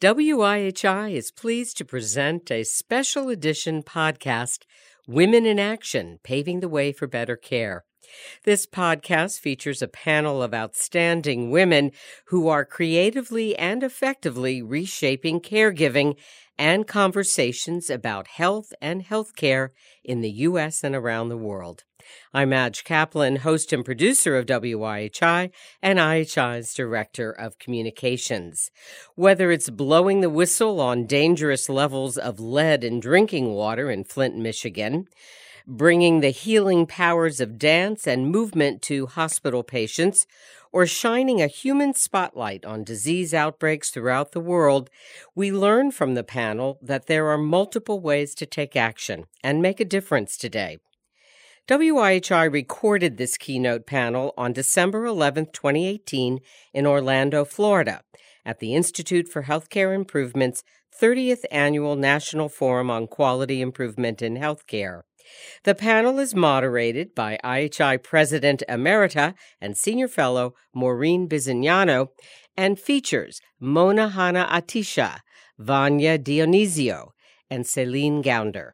WIHI is pleased to present a special edition podcast, Women in Action Paving the Way for Better Care. This podcast features a panel of outstanding women who are creatively and effectively reshaping caregiving and conversations about health and healthcare in the U.S. and around the world. I'm Madge Kaplan, host and producer of WIHI and IHI's Director of Communications. Whether it's blowing the whistle on dangerous levels of lead in drinking water in Flint, Michigan, bringing the healing powers of dance and movement to hospital patients, or shining a human spotlight on disease outbreaks throughout the world, we learn from the panel that there are multiple ways to take action and make a difference today. WIHI recorded this keynote panel on December 11, 2018, in Orlando, Florida, at the Institute for Healthcare Improvement's 30th Annual National Forum on Quality Improvement in Healthcare. The panel is moderated by IHI President Emerita and Senior Fellow Maureen Bisognano and features Mona Hanna Attisha, Vanya Dionisio, and Celine Gounder.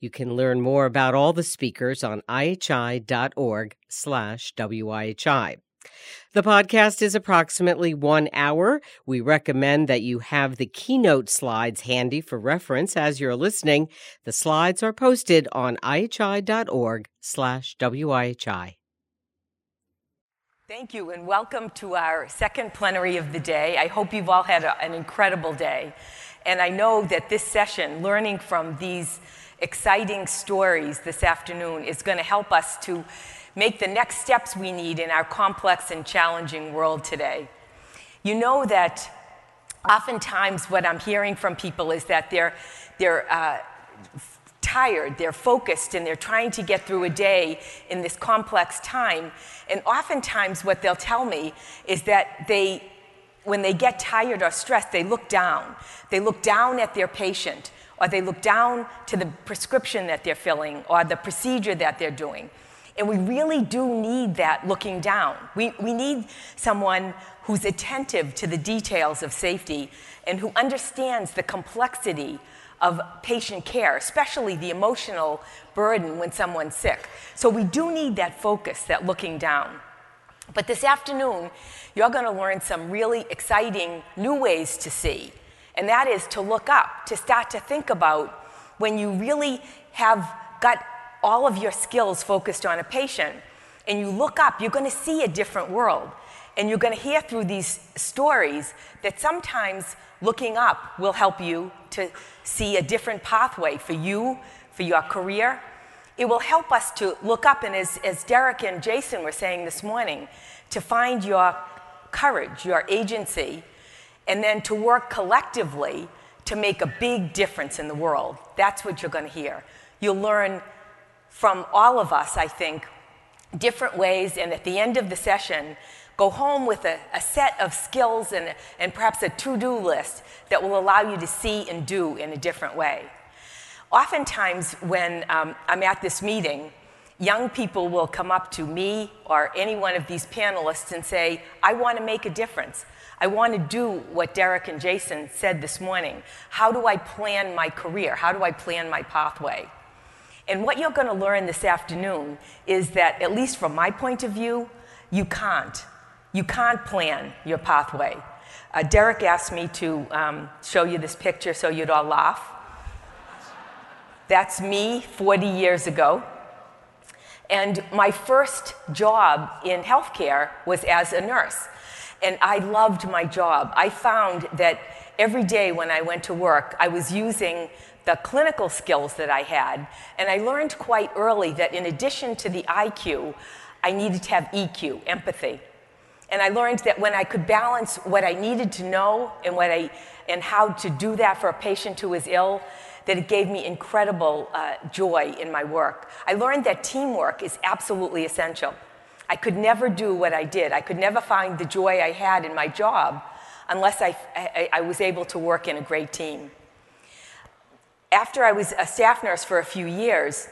You can learn more about all the speakers on ihi.org slash WIHI. The podcast is approximately one hour. We recommend that you have the keynote slides handy for reference as you're listening. The slides are posted on ihi.org slash WIHI. Thank you, and welcome to our second plenary of the day. I hope you've all had a, an incredible day. And I know that this session, learning from these exciting stories this afternoon is going to help us to make the next steps we need in our complex and challenging world today. You know that oftentimes what I'm hearing from people is that they're, they're uh, tired, they're focused, and they're trying to get through a day in this complex time. And oftentimes, what they'll tell me is that they, when they get tired or stressed, they look down. They look down at their patient or they look down to the prescription that they're filling or the procedure that they're doing. And we really do need that looking down. We, we need someone who's attentive to the details of safety and who understands the complexity of patient care, especially the emotional burden when someone's sick. So we do need that focus, that looking down. But this afternoon, you're going to learn some really exciting new ways to see and that is to look up, to start to think about when you really have got all of your skills focused on a patient and you look up, you're going to see a different world. And you're going to hear through these stories that sometimes looking up will help you to see a different pathway for you, for your career. It will help us to look up, and as, as Derek and Jason were saying this morning, to find your courage, your agency, and then to work collectively to make a big difference in the world. That's what you're going to hear. You'll learn from all of us, I think, different ways, and at the end of the session, go home with a, a set of skills and, and perhaps a to do list that will allow you to see and do in a different way. Oftentimes, when um, I'm at this meeting, young people will come up to me or any one of these panelists and say, I want to make a difference. I want to do what Derek and Jason said this morning. How do I plan my career? How do I plan my pathway? And what you're going to learn this afternoon is that, at least from my point of view, you can't. You can't plan your pathway. Uh, Derek asked me to um, show you this picture so you'd all laugh. That's me 40 years ago. And my first job in healthcare was as a nurse and I loved my job. I found that every day when I went to work, I was using the clinical skills that I had, and I learned quite early that in addition to the IQ, I needed to have EQ, empathy. And I learned that when I could balance what I needed to know and, what I, and how to do that for a patient who was ill, that it gave me incredible uh, joy in my work. I learned that teamwork is absolutely essential. I could never do what I did. I could never find the joy I had in my job unless I, I, I was able to work in a great team. After I was a staff nurse for a few years,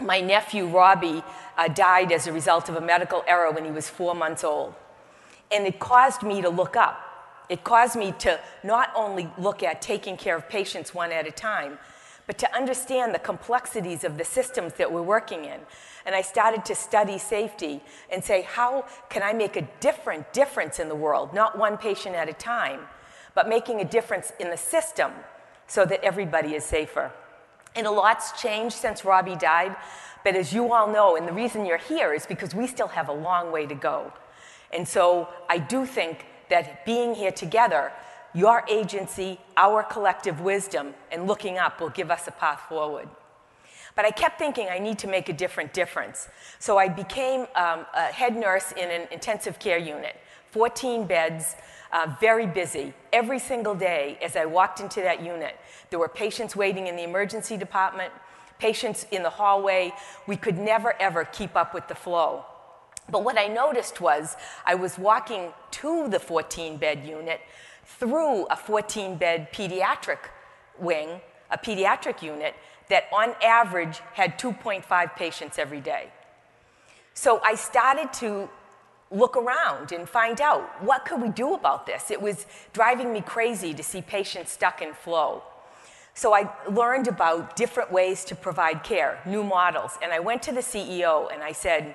my nephew Robbie uh, died as a result of a medical error when he was four months old. And it caused me to look up. it caused me to not only look at taking care of patients one at a time, but to understand the complexities of the systems that we're working in. And I started to study safety and say, how can I make a different difference in the world, not one patient at a time, but making a difference in the system so that everybody is safer. And a lot's changed since Robbie died, but as you all know, and the reason you're here is because we still have a long way to go. And so I do think that being here together, your agency, our collective wisdom, and looking up will give us a path forward. But I kept thinking I need to make a different difference. So I became um, a head nurse in an intensive care unit, 14 beds, uh, very busy. Every single day as I walked into that unit, there were patients waiting in the emergency department, patients in the hallway. We could never, ever keep up with the flow. But what I noticed was I was walking to the 14 bed unit through a 14 bed pediatric wing, a pediatric unit that on average had 2.5 patients every day. So I started to look around and find out what could we do about this. It was driving me crazy to see patients stuck in flow. So I learned about different ways to provide care, new models, and I went to the CEO and I said,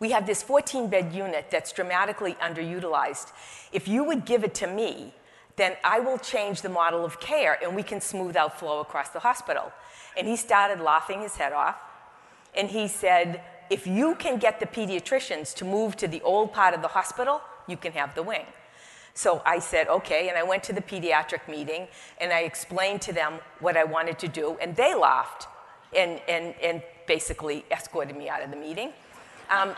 we have this 14 bed unit that's dramatically underutilized. If you would give it to me, then I will change the model of care and we can smooth out flow across the hospital. And he started laughing his head off. And he said, If you can get the pediatricians to move to the old part of the hospital, you can have the wing. So I said, okay, and I went to the pediatric meeting and I explained to them what I wanted to do, and they laughed and, and, and basically escorted me out of the meeting. Um,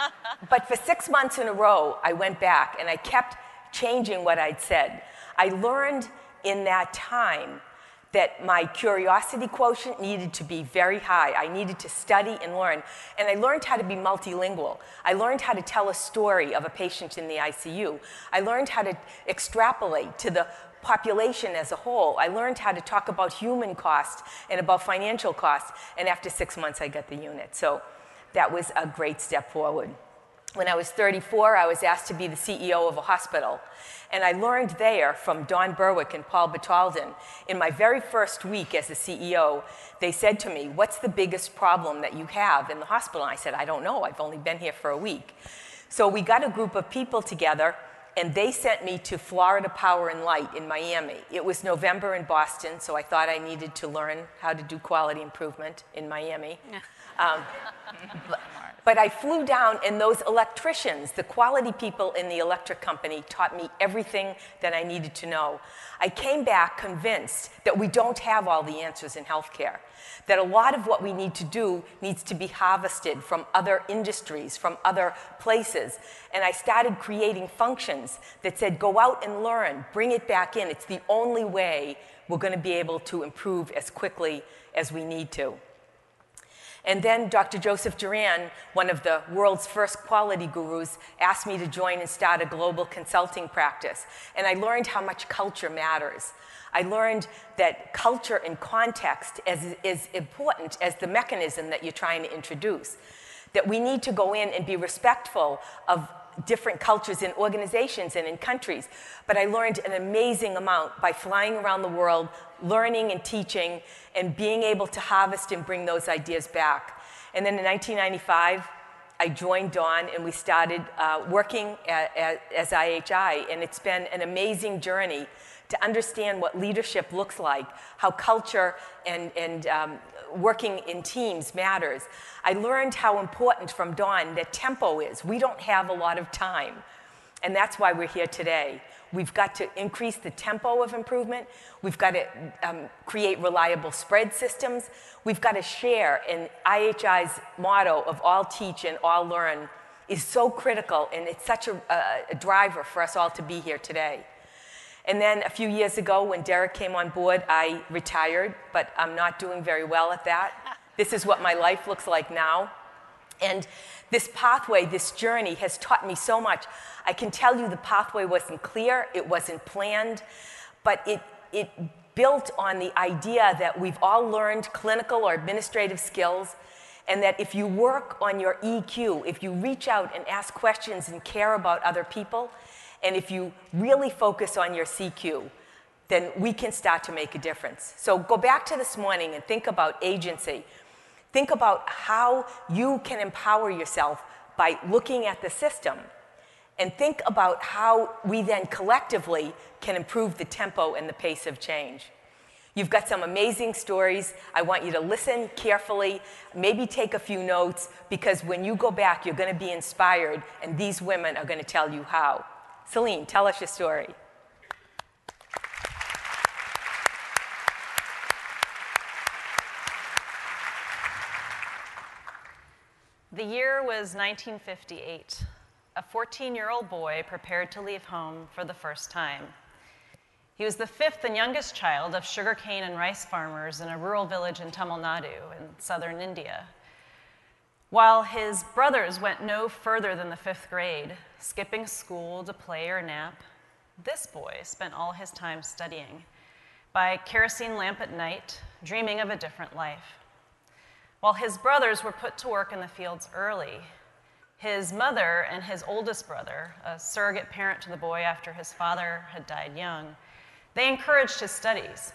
but for six months in a row, I went back and I kept changing what I'd said. I learned in that time that my curiosity quotient needed to be very high. I needed to study and learn. And I learned how to be multilingual. I learned how to tell a story of a patient in the ICU. I learned how to extrapolate to the population as a whole. I learned how to talk about human cost and about financial costs. And after six months, I got the unit. So that was a great step forward. When I was 34, I was asked to be the CEO of a hospital. And I learned there from Don Berwick and Paul Batalden. In my very first week as the CEO, they said to me, What's the biggest problem that you have in the hospital? And I said, I don't know. I've only been here for a week. So we got a group of people together, and they sent me to Florida Power and Light in Miami. It was November in Boston, so I thought I needed to learn how to do quality improvement in Miami. Um, but, but I flew down, and those electricians, the quality people in the electric company, taught me everything that I needed to know. I came back convinced that we don't have all the answers in healthcare, that a lot of what we need to do needs to be harvested from other industries, from other places. And I started creating functions that said, go out and learn, bring it back in. It's the only way we're going to be able to improve as quickly as we need to. And then Dr. Joseph Juran, one of the world's first quality gurus, asked me to join and start a global consulting practice. And I learned how much culture matters. I learned that culture and context is, is important as the mechanism that you're trying to introduce. That we need to go in and be respectful of different cultures and organizations and in countries. But I learned an amazing amount by flying around the world, learning and teaching, and being able to harvest and bring those ideas back. And then in 1995, I joined Don and we started uh, working at, at, as IHI. And it's been an amazing journey to understand what leadership looks like, how culture and, and um, working in teams matters. I learned how important from Don that tempo is. We don't have a lot of time. And that's why we're here today. We've got to increase the tempo of improvement. We've got to um, create reliable spread systems. We've got to share. And IHI's motto of all teach and all learn is so critical, and it's such a, a driver for us all to be here today. And then a few years ago, when Derek came on board, I retired, but I'm not doing very well at that. This is what my life looks like now. And this pathway, this journey has taught me so much. I can tell you the pathway wasn't clear, it wasn't planned, but it, it built on the idea that we've all learned clinical or administrative skills, and that if you work on your EQ, if you reach out and ask questions and care about other people, And if you really focus on your CQ, then we can start to make a difference. So go back to this morning and think about agency. Think about how you can empower yourself by looking at the system. And think about how we then collectively can improve the tempo and the pace of change. You've got some amazing stories. I want you to listen carefully, maybe take a few notes, because when you go back, you're going to be inspired, and these women are going to tell you how. Celine, tell us your story. The year was 1958. A 14 year old boy prepared to leave home for the first time. He was the fifth and youngest child of sugarcane and rice farmers in a rural village in Tamil Nadu in southern India. While his brothers went no further than the fifth grade, skipping school to play or nap, this boy spent all his time studying by kerosene lamp at night, dreaming of a different life. While his brothers were put to work in the fields early, his mother and his oldest brother, a surrogate parent to the boy after his father had died young, they encouraged his studies.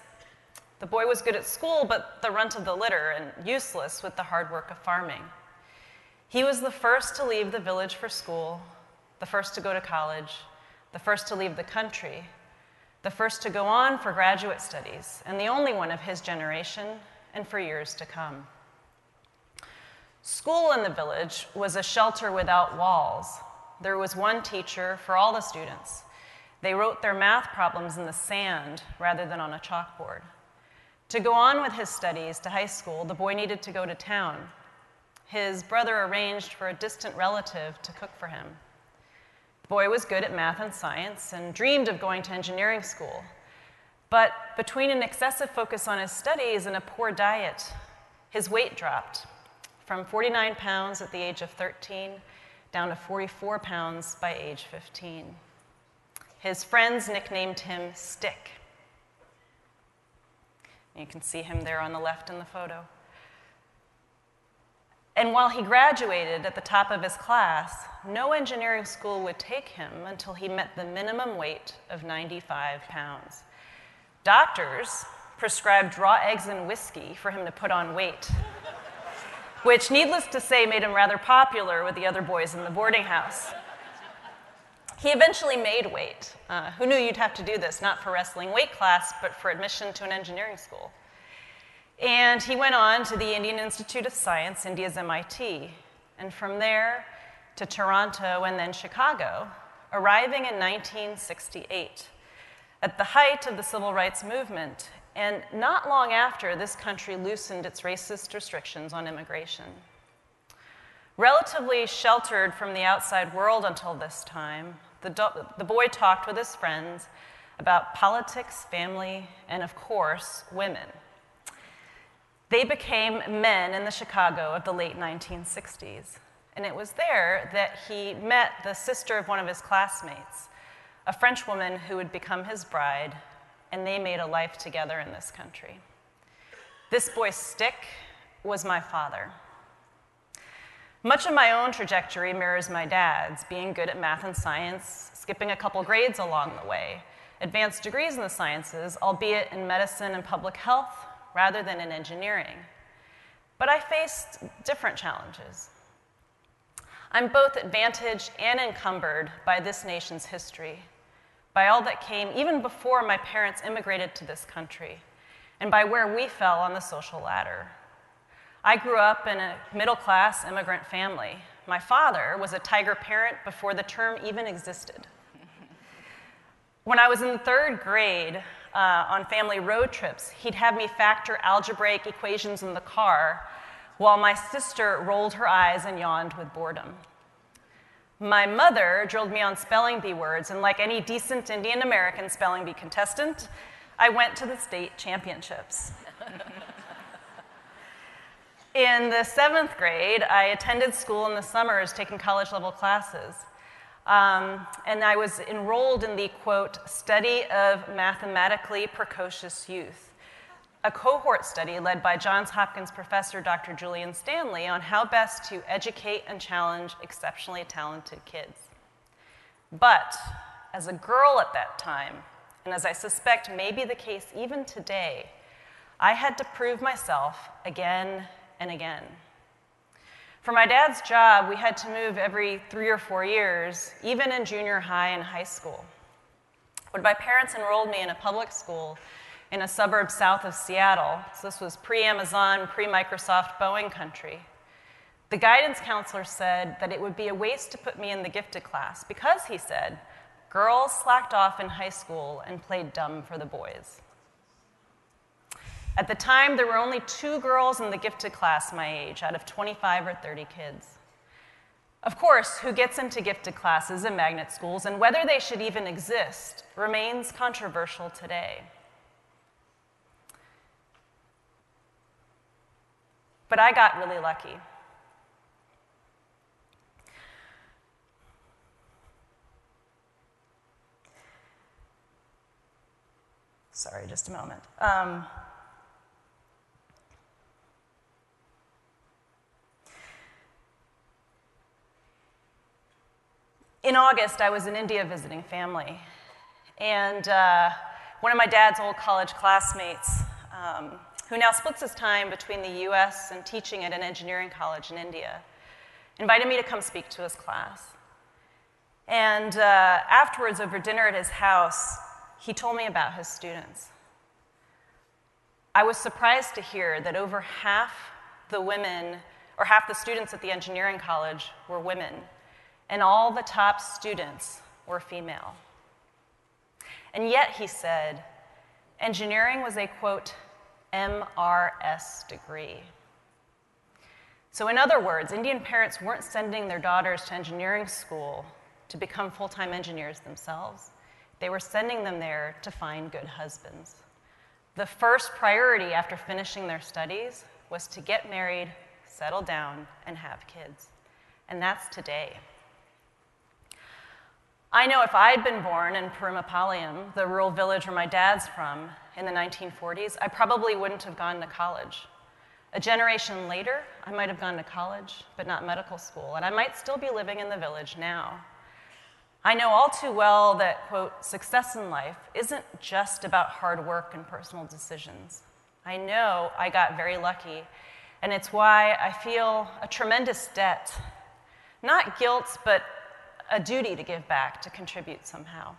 The boy was good at school, but the runt of the litter and useless with the hard work of farming. He was the first to leave the village for school, the first to go to college, the first to leave the country, the first to go on for graduate studies, and the only one of his generation and for years to come. School in the village was a shelter without walls. There was one teacher for all the students. They wrote their math problems in the sand rather than on a chalkboard. To go on with his studies to high school, the boy needed to go to town. His brother arranged for a distant relative to cook for him. The boy was good at math and science and dreamed of going to engineering school. But between an excessive focus on his studies and a poor diet, his weight dropped from 49 pounds at the age of 13 down to 44 pounds by age 15. His friends nicknamed him Stick. You can see him there on the left in the photo. And while he graduated at the top of his class, no engineering school would take him until he met the minimum weight of 95 pounds. Doctors prescribed raw eggs and whiskey for him to put on weight, which, needless to say, made him rather popular with the other boys in the boarding house. He eventually made weight. Uh, who knew you'd have to do this, not for wrestling weight class, but for admission to an engineering school? And he went on to the Indian Institute of Science, India's MIT, and from there to Toronto and then Chicago, arriving in 1968, at the height of the civil rights movement, and not long after this country loosened its racist restrictions on immigration. Relatively sheltered from the outside world until this time, the, do- the boy talked with his friends about politics, family, and of course, women. They became men in the Chicago of the late 1960s. And it was there that he met the sister of one of his classmates, a French woman who would become his bride, and they made a life together in this country. This boy, Stick, was my father. Much of my own trajectory mirrors my dad's, being good at math and science, skipping a couple grades along the way, advanced degrees in the sciences, albeit in medicine and public health rather than in engineering. But I faced different challenges. I'm both advantaged and encumbered by this nation's history, by all that came even before my parents immigrated to this country, and by where we fell on the social ladder. I grew up in a middle class immigrant family. My father was a tiger parent before the term even existed. when I was in third grade uh, on family road trips, he'd have me factor algebraic equations in the car while my sister rolled her eyes and yawned with boredom. My mother drilled me on spelling bee words, and like any decent Indian American spelling bee contestant, I went to the state championships. In the seventh grade, I attended school in the summers taking college level classes. Um, and I was enrolled in the quote, study of mathematically precocious youth, a cohort study led by Johns Hopkins professor Dr. Julian Stanley on how best to educate and challenge exceptionally talented kids. But as a girl at that time, and as I suspect may be the case even today, I had to prove myself again and again. For my dad's job, we had to move every three or four years, even in junior high and high school. When my parents enrolled me in a public school in a suburb south of Seattle, so this was pre Amazon, pre Microsoft, Boeing country, the guidance counselor said that it would be a waste to put me in the gifted class because, he said, girls slacked off in high school and played dumb for the boys. At the time, there were only two girls in the gifted class my age out of 25 or 30 kids. Of course, who gets into gifted classes in magnet schools and whether they should even exist remains controversial today. But I got really lucky. Sorry, just a moment. Um, in August, I was in India visiting family. And uh, one of my dad's old college classmates, um, who now splits his time between the US and teaching at an engineering college in India, invited me to come speak to his class. And uh, afterwards, over dinner at his house, he told me about his students. I was surprised to hear that over half the women, or half the students at the engineering college, were women, and all the top students were female. And yet, he said, engineering was a quote, MRS degree. So, in other words, Indian parents weren't sending their daughters to engineering school to become full time engineers themselves. They were sending them there to find good husbands. The first priority after finishing their studies was to get married, settle down, and have kids. And that's today. I know if I'd been born in Perumapalayam, the rural village where my dad's from, in the 1940s, I probably wouldn't have gone to college. A generation later, I might have gone to college, but not medical school, and I might still be living in the village now. I know all too well that, quote, success in life isn't just about hard work and personal decisions. I know I got very lucky, and it's why I feel a tremendous debt. Not guilt, but a duty to give back, to contribute somehow.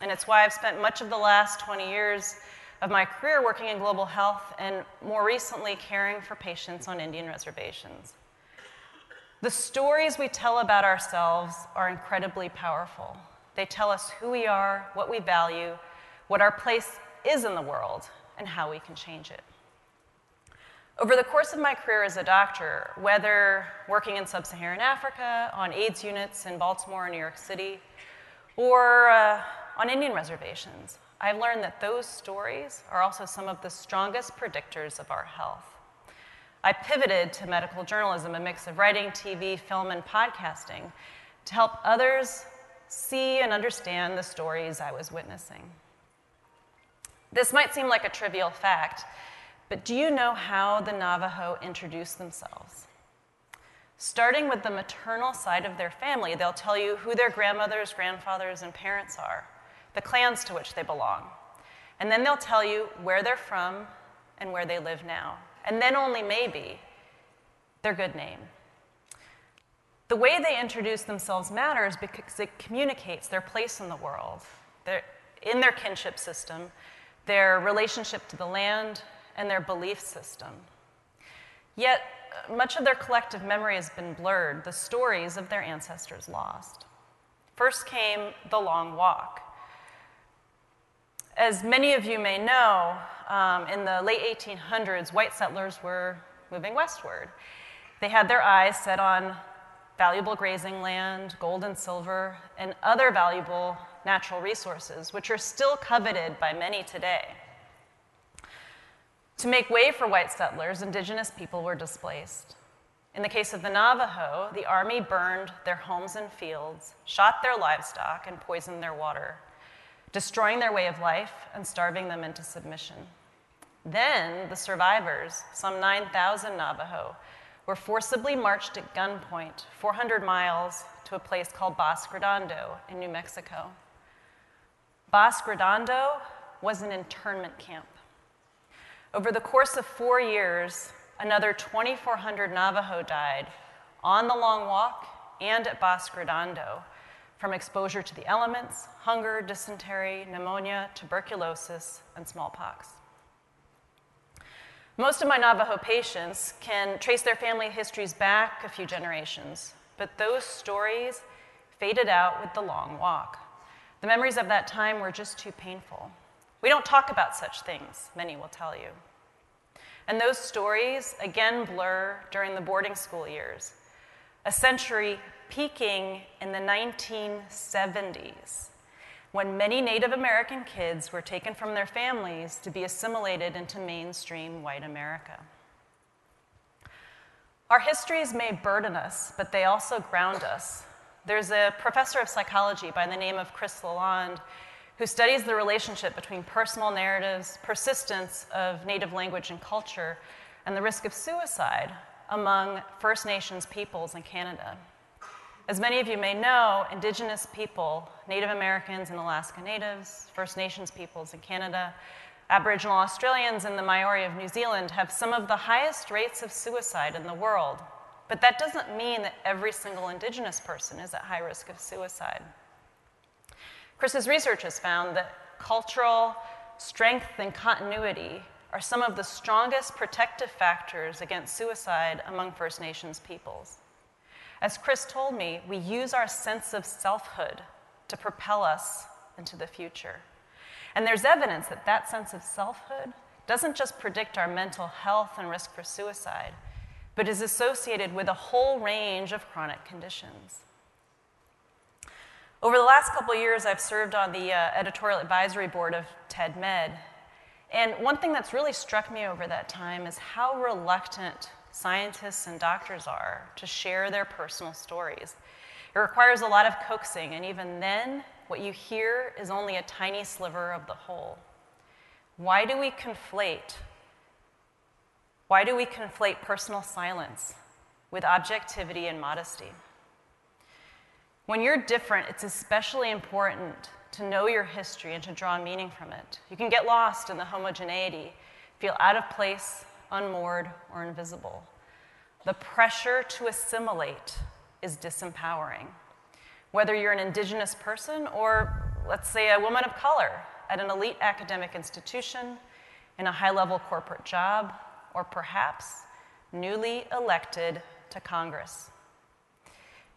And it's why I've spent much of the last 20 years of my career working in global health and more recently caring for patients on Indian reservations. The stories we tell about ourselves are incredibly powerful. They tell us who we are, what we value, what our place is in the world, and how we can change it. Over the course of my career as a doctor, whether working in sub Saharan Africa, on AIDS units in Baltimore and New York City, or uh, on Indian reservations, I've learned that those stories are also some of the strongest predictors of our health. I pivoted to medical journalism, a mix of writing, TV, film, and podcasting, to help others see and understand the stories I was witnessing. This might seem like a trivial fact, but do you know how the Navajo introduce themselves? Starting with the maternal side of their family, they'll tell you who their grandmothers, grandfathers, and parents are, the clans to which they belong. And then they'll tell you where they're from and where they live now and then only maybe, their good name. The way they introduce themselves matters because it communicates their place in the world, their, in their kinship system, their relationship to the land, and their belief system. Yet, much of their collective memory has been blurred, the stories of their ancestors lost. First came the long walk. As many of you may know, um, in the late 1800s, white settlers were moving westward. They had their eyes set on valuable grazing land, gold and silver, and other valuable natural resources, which are still coveted by many today. To make way for white settlers, indigenous people were displaced. In the case of the Navajo, the army burned their homes and fields, shot their livestock, and poisoned their water, destroying their way of life and starving them into submission. Then the survivors, some 9,000 Navajo, were forcibly marched at gunpoint 400 miles to a place called Bosque Redondo in New Mexico. Bosque Redondo was an internment camp. Over the course of four years, another 2,400 Navajo died on the Long Walk and at Bosque Redondo from exposure to the elements, hunger, dysentery, pneumonia, tuberculosis, and smallpox. Most of my Navajo patients can trace their family histories back a few generations, but those stories faded out with the long walk. The memories of that time were just too painful. We don't talk about such things, many will tell you. And those stories again blur during the boarding school years, a century peaking in the 1970s when many Native American kids were taken from their families to be assimilated into mainstream white America. Our histories may burden us, but they also ground us. There's a professor of psychology by the name of Chris Lalonde who studies the relationship between personal narratives, persistence of Native language and culture, and the risk of suicide among First Nations peoples in Canada. As many of you may know, Indigenous people, Native Americans and Alaska Natives, First Nations peoples in Canada, Aboriginal Australians, and the Maori of New Zealand have some of the highest rates of suicide in the world. But that doesn't mean that every single Indigenous person is at high risk of suicide. Chris's research has found that cultural strength and continuity are some of the strongest protective factors against suicide among First Nations peoples. As Chris told me, we use our sense of selfhood to propel us into the future. And there's evidence that that sense of selfhood doesn't just predict our mental health and risk for suicide, but is associated with a whole range of chronic conditions. Over the last couple years, I've served on the uh, editorial advisory board of TED Med. And one thing that's really struck me over that time is how reluctant scientists and doctors are to share their personal stories. It requires a lot of coaxing, and even then, what you hear is only a tiny sliver of the whole. Why do we conflate? Why do we conflate personal silence with objectivity and modesty? When you're different, it's especially important to know your history and to draw meaning from it. You can get lost in the homogeneity, feel out of place, unmoored, or invisible. The pressure to assimilate is disempowering. Whether you're an indigenous person or, let's say, a woman of color at an elite academic institution, in a high level corporate job, or perhaps newly elected to Congress.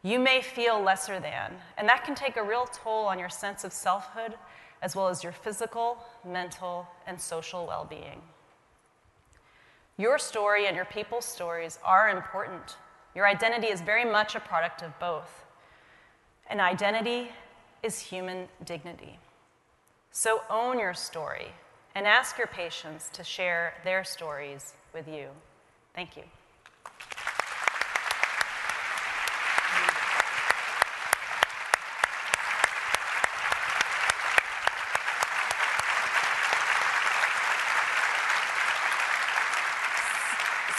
You may feel lesser than, and that can take a real toll on your sense of selfhood as well as your physical, mental, and social well being. Your story and your people's stories are important. Your identity is very much a product of both. And identity is human dignity. So own your story and ask your patients to share their stories with you. Thank you.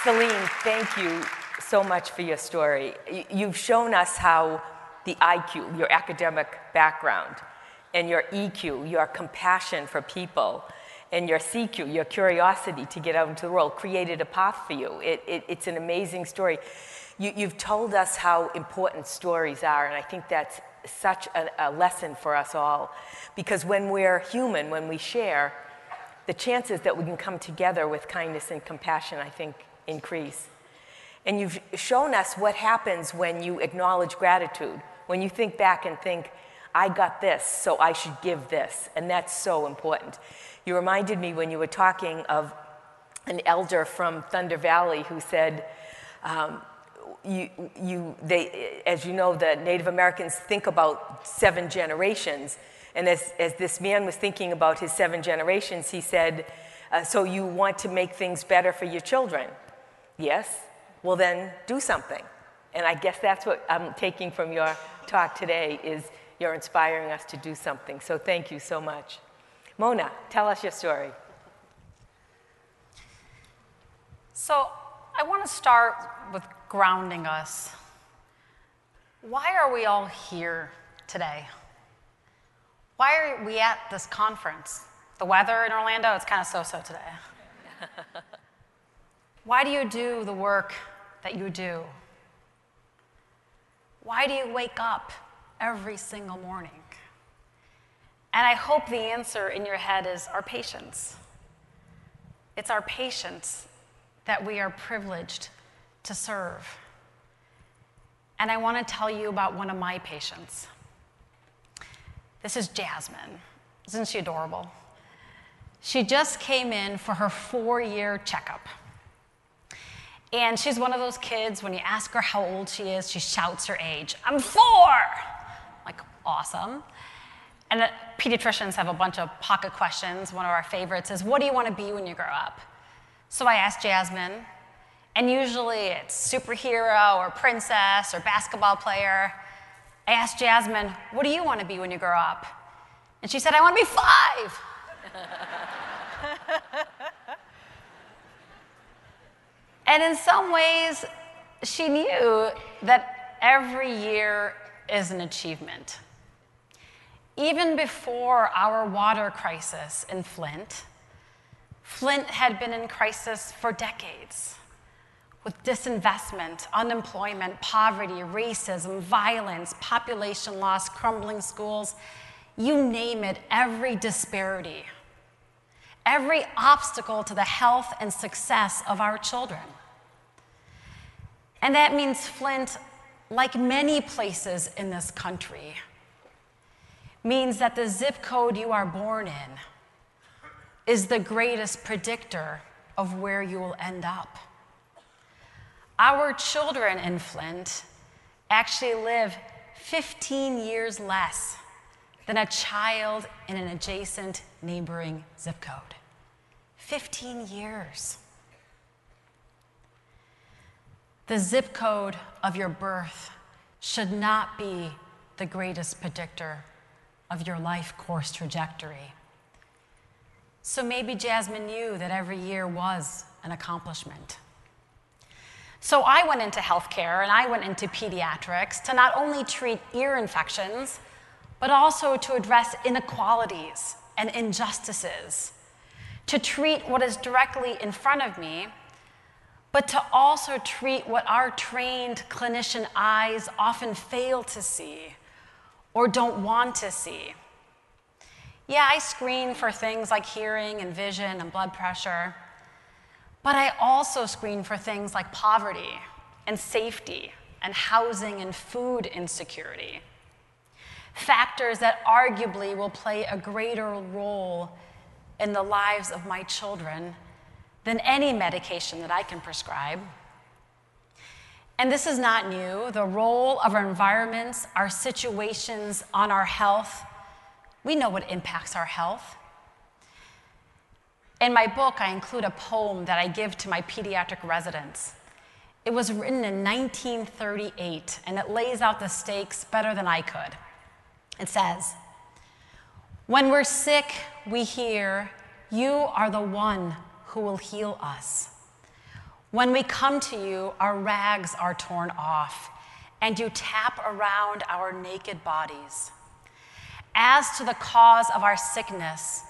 Celine, thank you so much for your story. You've shown us how the IQ, your academic background, and your EQ, your compassion for people, and your CQ, your curiosity to get out into the world, created a path for you. It, it, it's an amazing story. You, have told us how important stories are, and I think that's such a, a lesson for us all. Because when we're human, when we share, the chances that we can come together with kindness and compassion, I think, increase. And you've shown us what happens when you acknowledge gratitude, when you think back and think, I got this, so I should give this. And that's so important. You reminded me when you were talking of an elder from Thunder Valley who said, um, you, you, they, as you know, the Native Americans think about seven generations. And as, as this man was thinking about his seven generations, he said, uh, So you want to make things better for your children? Yes? Well, then do something. And I guess that's what I'm taking from your talk today is you're inspiring us to do something. So thank you so much. Mona, tell us your story. So I want to start with grounding us. Why are we all here today? Why are we at this conference? The weather in Orlando, it's kind of so so today. why do you do the work that you do? Why do you wake up every single morning? And I hope the answer in your head is our patients. It's our patients that we are privileged to serve. And I want to tell you about one of my patients. This is Jasmine. Isn't she adorable? She just came in for her four year checkup. And she's one of those kids, when you ask her how old she is, she shouts her age. I'm four! Like, awesome. And the pediatricians have a bunch of pocket questions. One of our favorites is, What do you want to be when you grow up? So I asked Jasmine, and usually it's superhero or princess or basketball player. I asked Jasmine, What do you want to be when you grow up? And she said, I want to be five. and in some ways, she knew that every year is an achievement. Even before our water crisis in Flint, Flint had been in crisis for decades with disinvestment, unemployment, poverty, racism, violence, population loss, crumbling schools you name it, every disparity, every obstacle to the health and success of our children. And that means Flint, like many places in this country, means that the zip code you are born in is the greatest predictor of where you will end up. Our children in Flint actually live 15 years less than a child in an adjacent neighboring zip code. 15 years. The zip code of your birth should not be the greatest predictor of your life course trajectory. So maybe Jasmine knew that every year was an accomplishment. So I went into healthcare and I went into pediatrics to not only treat ear infections, but also to address inequalities and injustices, to treat what is directly in front of me, but to also treat what our trained clinician eyes often fail to see or don't want to see. Yeah, I screen for things like hearing and vision and blood pressure, but I also screen for things like poverty and safety and housing and food insecurity factors that arguably will play a greater role in the lives of my children than any medication that I can prescribe. And this is not new. The role of our environments, our situations on our health, we know what impacts our health. In my book, I include a poem that I give to my pediatric residents. It was written in 1938, and it lays out the stakes better than I could. It says, When we're sick, we hear, You are the one who will heal us. When we come to you, our rags are torn off, and you tap around our naked bodies. As to the cause of our sickness,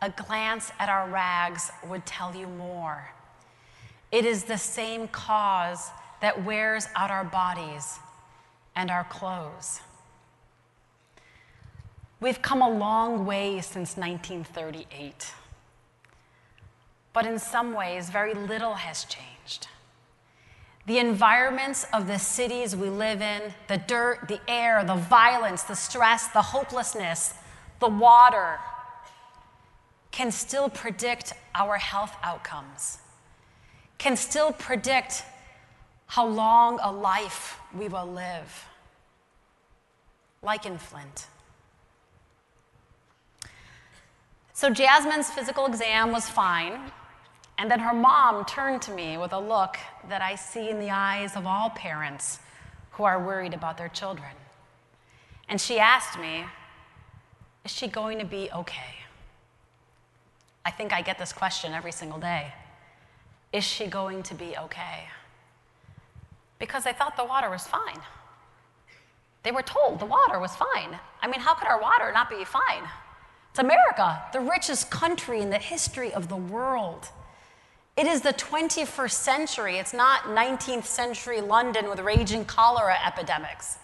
a glance at our rags would tell you more. It is the same cause that wears out our bodies and our clothes. We've come a long way since 1938. But in some ways, very little has changed. The environments of the cities we live in, the dirt, the air, the violence, the stress, the hopelessness, the water, can still predict our health outcomes, can still predict how long a life we will live, like in Flint. So Jasmine's physical exam was fine, and then her mom turned to me with a look that I see in the eyes of all parents who are worried about their children. And she asked me, Is she going to be okay? I think I get this question every single day. Is she going to be okay? Because they thought the water was fine. They were told the water was fine. I mean, how could our water not be fine? It's America, the richest country in the history of the world. It is the 21st century. It's not 19th century London with raging cholera epidemics.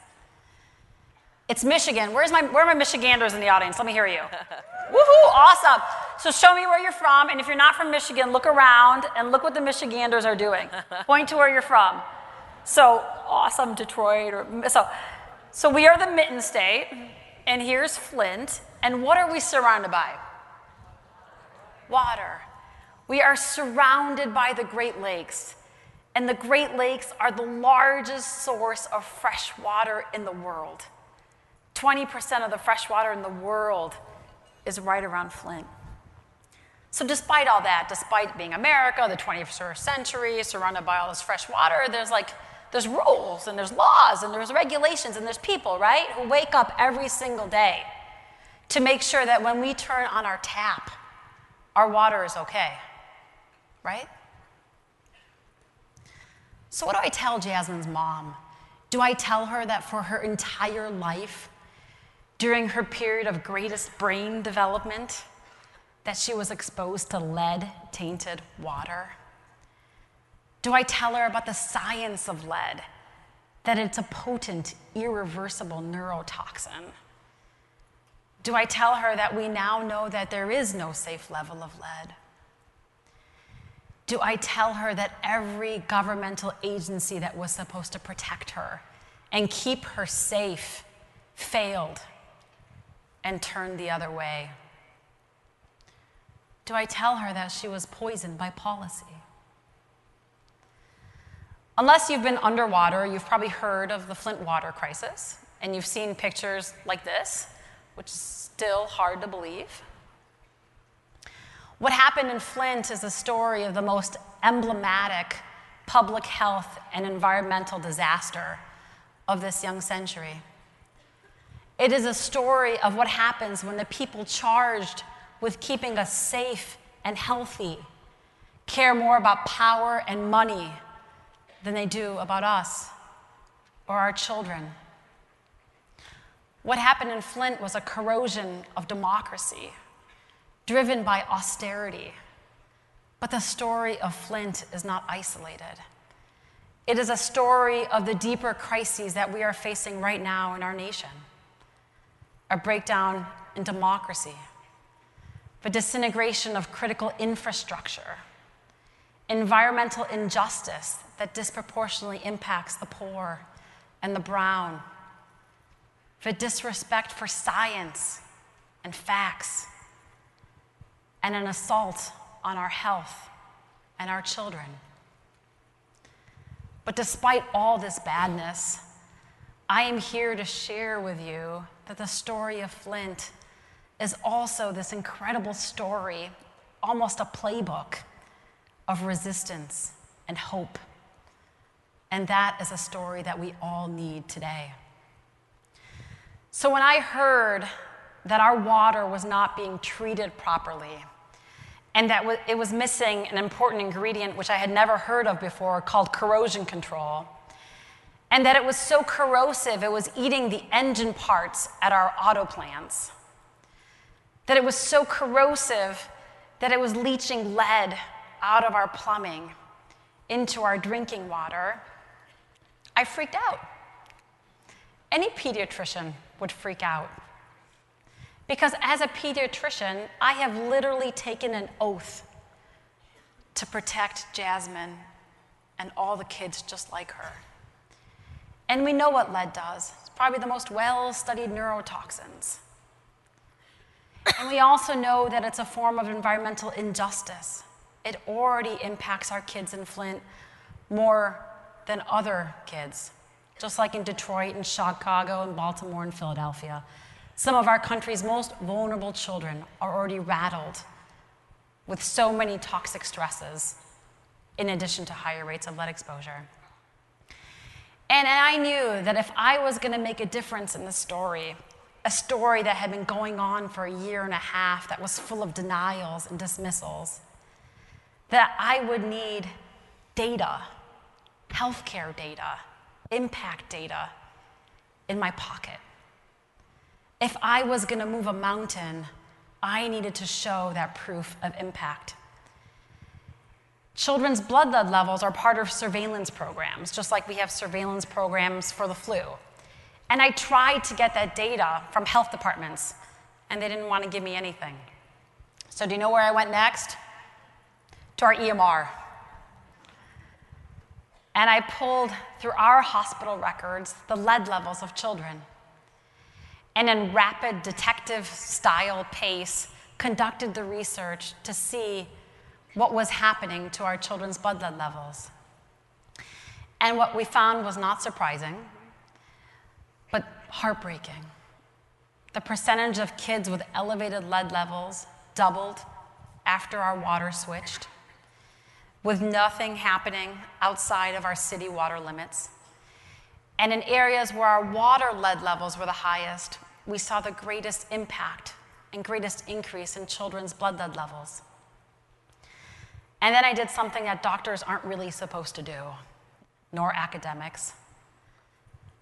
It's Michigan. Where's my, where are my Michiganders in the audience? Let me hear you. Woohoo, awesome. So show me where you're from. And if you're not from Michigan, look around and look what the Michiganders are doing. Point to where you're from. So awesome, Detroit. Or, so, so we are the Mitten State, and here's Flint. And what are we surrounded by? Water. We are surrounded by the Great Lakes. And the Great Lakes are the largest source of fresh water in the world. 20% of the fresh water in the world is right around Flint. So, despite all that, despite being America, the 21st century, surrounded by all this fresh water, there's like there's rules and there's laws and there's regulations and there's people, right, who wake up every single day to make sure that when we turn on our tap, our water is okay, right? So, what do I tell Jasmine's mom? Do I tell her that for her entire life, during her period of greatest brain development, that she was exposed to lead tainted water? Do I tell her about the science of lead, that it's a potent, irreversible neurotoxin? Do I tell her that we now know that there is no safe level of lead? Do I tell her that every governmental agency that was supposed to protect her and keep her safe failed and turned the other way? Do I tell her that she was poisoned by policy? Unless you've been underwater, you've probably heard of the Flint water crisis, and you've seen pictures like this, which is still hard to believe. What happened in Flint is a story of the most emblematic public health and environmental disaster of this young century. It is a story of what happens when the people charged with keeping us safe and healthy care more about power and money than they do about us or our children. What happened in Flint was a corrosion of democracy driven by austerity. But the story of Flint is not isolated. It is a story of the deeper crises that we are facing right now in our nation a breakdown in democracy, the disintegration of critical infrastructure, environmental injustice that disproportionately impacts the poor and the brown, the disrespect for science and facts, and an assault on our health and our children. But despite all this badness, I am here to share with you that the story of Flint is also this incredible story, almost a playbook of resistance and hope. And that is a story that we all need today. So when I heard that our water was not being treated properly, and that it was missing an important ingredient which I had never heard of before called corrosion control. And that it was so corrosive, it was eating the engine parts at our auto plants. That it was so corrosive that it was leaching lead out of our plumbing into our drinking water. I freaked out. Any pediatrician would freak out. Because as a pediatrician, I have literally taken an oath to protect Jasmine and all the kids just like her. And we know what lead does. It's probably the most well studied neurotoxins. And we also know that it's a form of environmental injustice. It already impacts our kids in Flint more than other kids, just like in Detroit and Chicago and Baltimore and Philadelphia. Some of our country's most vulnerable children are already rattled with so many toxic stresses, in addition to higher rates of lead exposure. And I knew that if I was going to make a difference in the story, a story that had been going on for a year and a half that was full of denials and dismissals, that I would need data, healthcare data, impact data in my pocket if I was going to move a mountain, I needed to show that proof of impact. Children's blood lead levels are part of surveillance programs, just like we have surveillance programs for the flu. And I tried to get that data from health departments, and they didn't want to give me anything. So, do you know where I went next? To our EMR. And I pulled through our hospital records the lead levels of children. And in rapid detective style pace, conducted the research to see what was happening to our children's blood lead levels. And what we found was not surprising, but heartbreaking. The percentage of kids with elevated lead levels doubled after our water switched, with nothing happening outside of our city water limits. And in areas where our water lead levels were the highest, we saw the greatest impact and greatest increase in children's blood lead levels. And then I did something that doctors aren't really supposed to do, nor academics.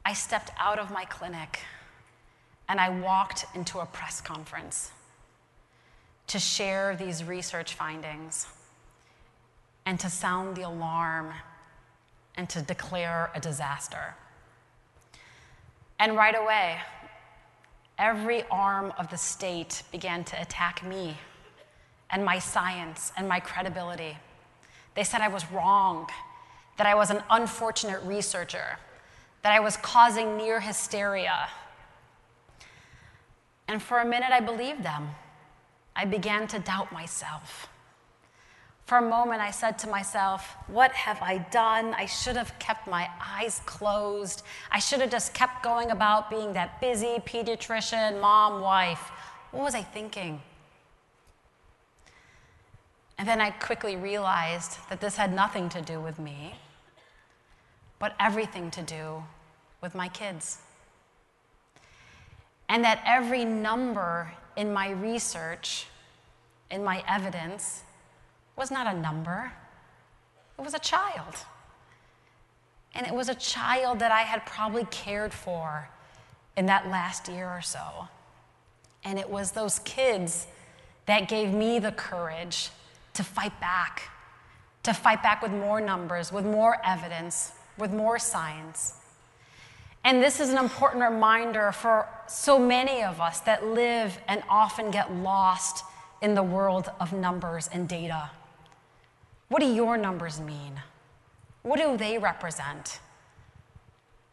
I stepped out of my clinic and I walked into a press conference to share these research findings and to sound the alarm and to declare a disaster. And right away, every arm of the state began to attack me and my science and my credibility. They said I was wrong, that I was an unfortunate researcher, that I was causing near hysteria. And for a minute, I believed them. I began to doubt myself. For a moment, I said to myself, What have I done? I should have kept my eyes closed. I should have just kept going about being that busy pediatrician, mom, wife. What was I thinking? And then I quickly realized that this had nothing to do with me, but everything to do with my kids. And that every number in my research, in my evidence, was not a number, it was a child. And it was a child that I had probably cared for in that last year or so. And it was those kids that gave me the courage to fight back, to fight back with more numbers, with more evidence, with more science. And this is an important reminder for so many of us that live and often get lost in the world of numbers and data. What do your numbers mean? What do they represent?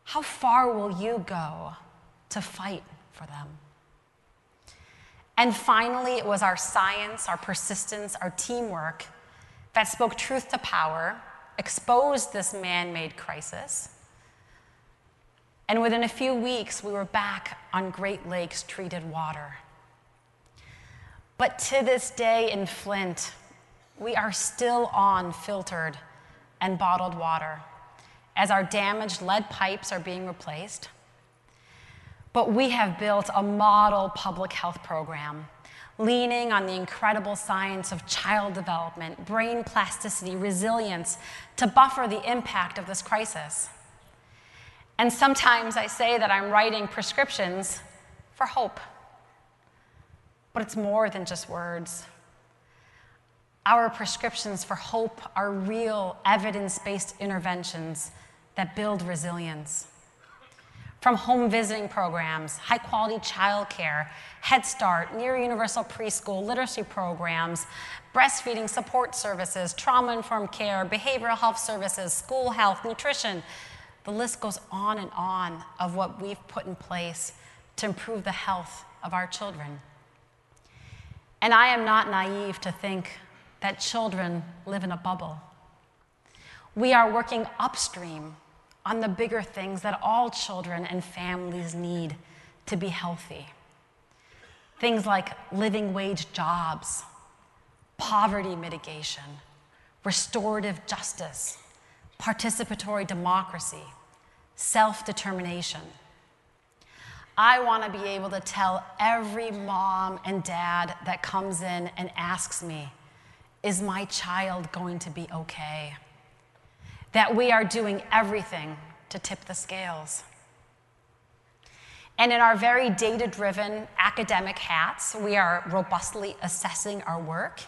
How far will you go to fight for them? And finally, it was our science, our persistence, our teamwork that spoke truth to power, exposed this man made crisis, and within a few weeks, we were back on Great Lakes treated water. But to this day in Flint, we are still on filtered and bottled water as our damaged lead pipes are being replaced. But we have built a model public health program leaning on the incredible science of child development, brain plasticity, resilience to buffer the impact of this crisis. And sometimes I say that I'm writing prescriptions for hope. But it's more than just words. Our prescriptions for hope are real evidence based interventions that build resilience. From home visiting programs, high quality childcare, Head Start, near universal preschool, literacy programs, breastfeeding support services, trauma informed care, behavioral health services, school health, nutrition, the list goes on and on of what we've put in place to improve the health of our children. And I am not naive to think that children live in a bubble. We are working upstream on the bigger things that all children and families need to be healthy. Things like living wage jobs, poverty mitigation, restorative justice, participatory democracy, self determination. I want to be able to tell every mom and dad that comes in and asks me, Is my child going to be okay? That we are doing everything to tip the scales. And in our very data driven academic hats, we are robustly assessing our work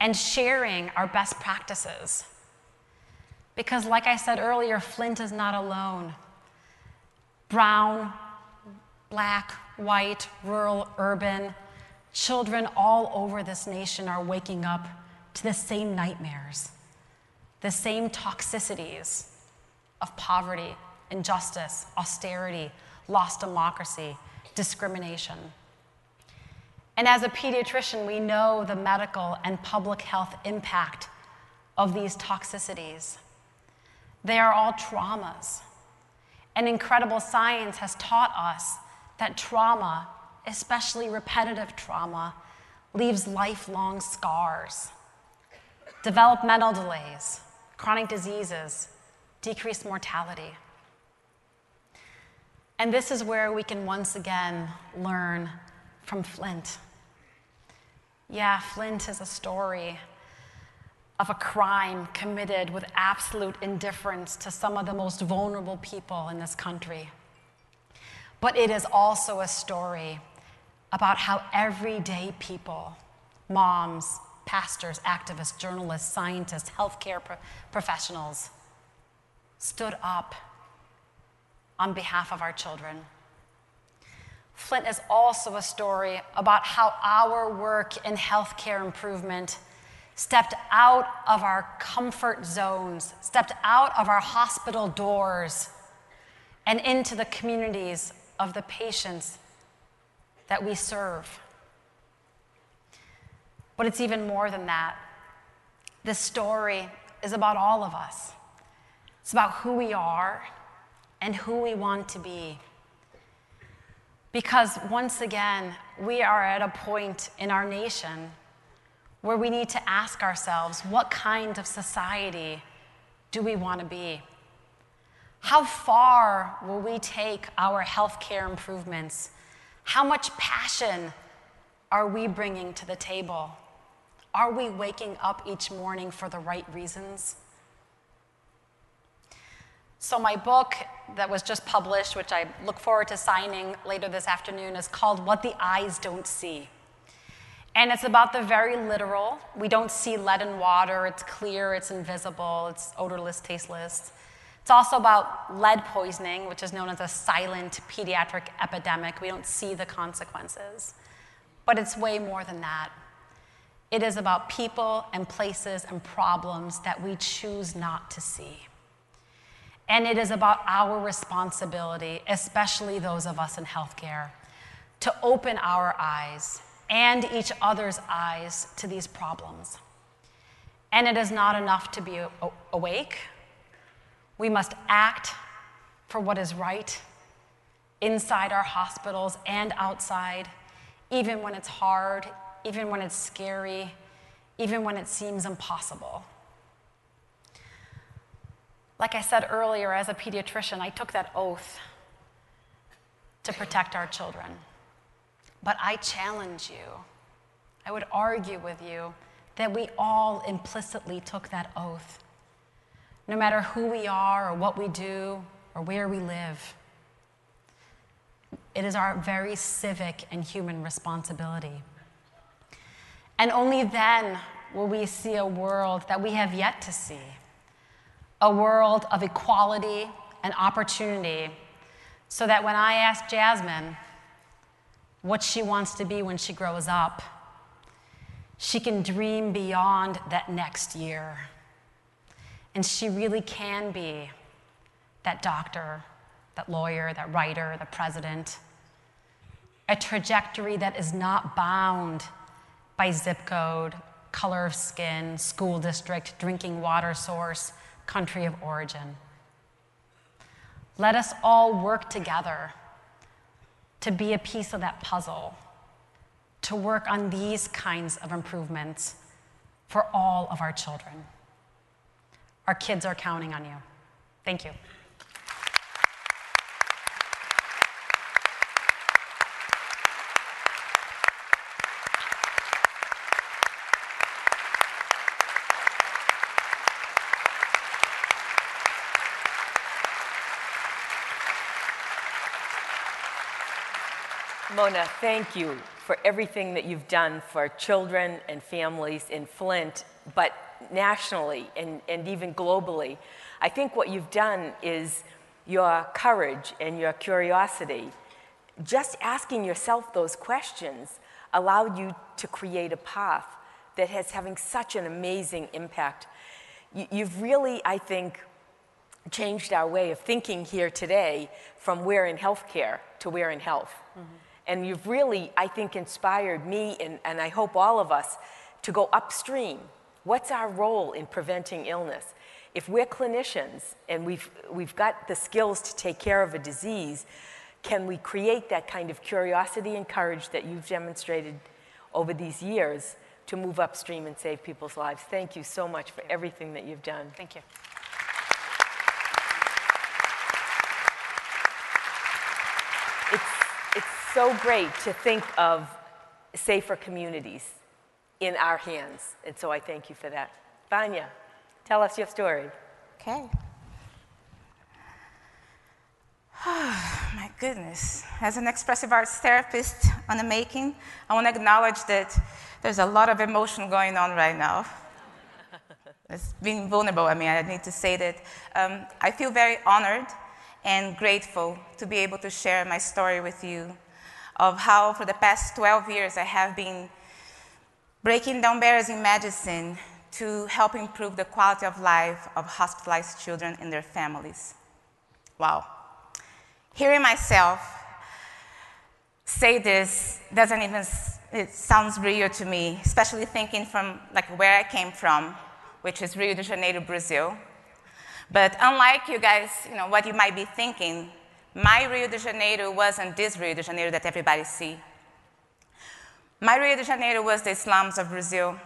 and sharing our best practices. Because, like I said earlier, Flint is not alone. Brown, black, white, rural, urban, children all over this nation are waking up to the same nightmares, the same toxicities of poverty, injustice, austerity, lost democracy, discrimination. And as a pediatrician, we know the medical and public health impact of these toxicities. They are all traumas. And incredible science has taught us that trauma, especially repetitive trauma, leaves lifelong scars, developmental delays, chronic diseases, decreased mortality. And this is where we can once again learn from Flint. Yeah, Flint is a story of a crime committed with absolute indifference to some of the most vulnerable people in this country. But it is also a story about how everyday people, moms, pastors, activists, journalists, scientists, healthcare pro- professionals, stood up on behalf of our children. Flint is also a story about how our work in healthcare improvement stepped out of our comfort zones, stepped out of our hospital doors, and into the communities of the patients that we serve. But it's even more than that. This story is about all of us. It's about who we are and who we want to be. Because once again, we are at a point in our nation where we need to ask ourselves what kind of society do we want to be? How far will we take our healthcare improvements? How much passion are we bringing to the table? Are we waking up each morning for the right reasons? So, my book that was just published, which I look forward to signing later this afternoon, is called What the Eyes Don't See. And it's about the very literal. We don't see lead in water, it's clear, it's invisible, it's odorless, tasteless. It's also about lead poisoning, which is known as a silent pediatric epidemic. We don't see the consequences. But it's way more than that. It is about people and places and problems that we choose not to see. And it is about our responsibility, especially those of us in healthcare, to open our eyes and each other's eyes to these problems. And it is not enough to be awake. We must act for what is right inside our hospitals and outside, even when it's hard, even when it's scary, even when it seems impossible. Like I said earlier, as a pediatrician, I took that oath to protect our children. But I challenge you, I would argue with you that we all implicitly took that oath. No matter who we are or what we do or where we live, it is our very civic and human responsibility. And only then will we see a world that we have yet to see a world of equality and opportunity, so that when I ask Jasmine what she wants to be when she grows up, she can dream beyond that next year. And she really can be that doctor, that lawyer, that writer, the president. A trajectory that is not bound by zip code, color of skin, school district, drinking water source, country of origin. Let us all work together to be a piece of that puzzle, to work on these kinds of improvements for all of our children. Our kids are counting on you. Thank you. Mona, thank you for everything that you've done for children and families in Flint, but nationally and, and even globally. I think what you've done is your courage and your curiosity, just asking yourself those questions allowed you to create a path that has having such an amazing impact. You've really, I think, changed our way of thinking here today from we're in healthcare to we're in health. Mm-hmm. And you've really, I think, inspired me and, and I hope all of us to go upstream. What's our role in preventing illness? If we're clinicians and we've, we've got the skills to take care of a disease, can we create that kind of curiosity and courage that you've demonstrated over these years to move upstream and save people's lives? Thank you so much for everything that you've done. Thank you. It's, it's so great to think of safer communities in our hands, and so I thank you for that. Vanya, tell us your story. Okay. Oh, My goodness. As an expressive arts therapist on the making, I want to acknowledge that there's a lot of emotion going on right now. it's being vulnerable. I mean, I need to say that um, I feel very honored and grateful to be able to share my story with you of how, for the past 12 years, I have been breaking down barriers in medicine to help improve the quality of life of hospitalized children and their families. Wow. Hearing myself say this doesn't even, it sounds real to me, especially thinking from like where I came from, which is Rio de Janeiro, Brazil. But unlike you guys, you know, what you might be thinking, my Rio de Janeiro wasn't this Rio de Janeiro that everybody see. My Rio de Janeiro was the slums of Brazil.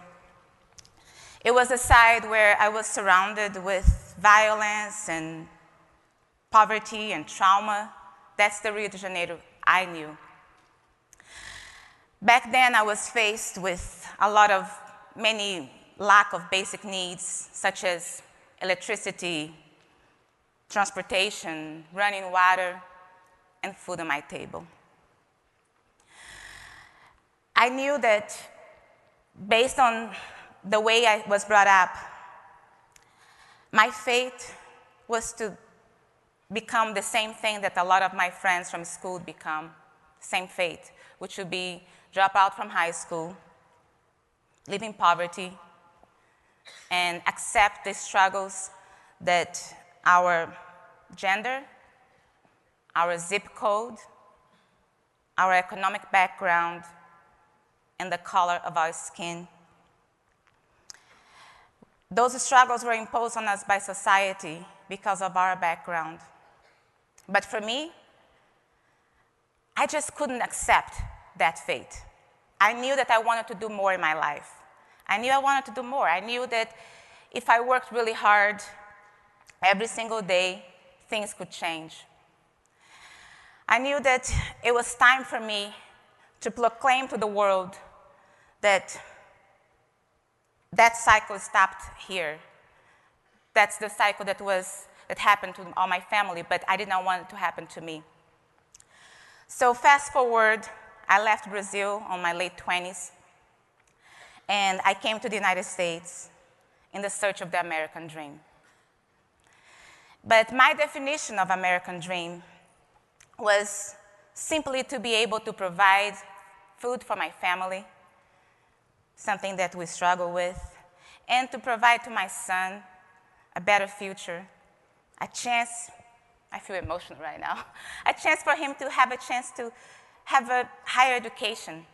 It was a side where I was surrounded with violence and poverty and trauma that's the Rio de Janeiro I knew. Back then, I was faced with a lot of many lack of basic needs, such as electricity, transportation, running water, and food on my table. I knew that based on the way I was brought up, my fate was to become the same thing that a lot of my friends from school become, same fate, which would be drop out from high school, live in poverty, and accept the struggles that our gender, our zip code, our economic background, and the color of our skin. Those struggles were imposed on us by society because of our background. But for me, I just couldn't accept that fate. I knew that I wanted to do more in my life. I knew I wanted to do more. I knew that if I worked really hard every single day, things could change. I knew that it was time for me to proclaim to the world that that cycle stopped here. That's the cycle that was that happened to all my family, but I did not want it to happen to me. So, fast forward, I left Brazil on my late 20s, and I came to the United States in the search of the American dream. But my definition of American dream was simply to be able to provide food for my family, something that we struggle with, and to provide to my son a better future a chance, I feel emotional right now, a chance for him to have a chance to have a higher education,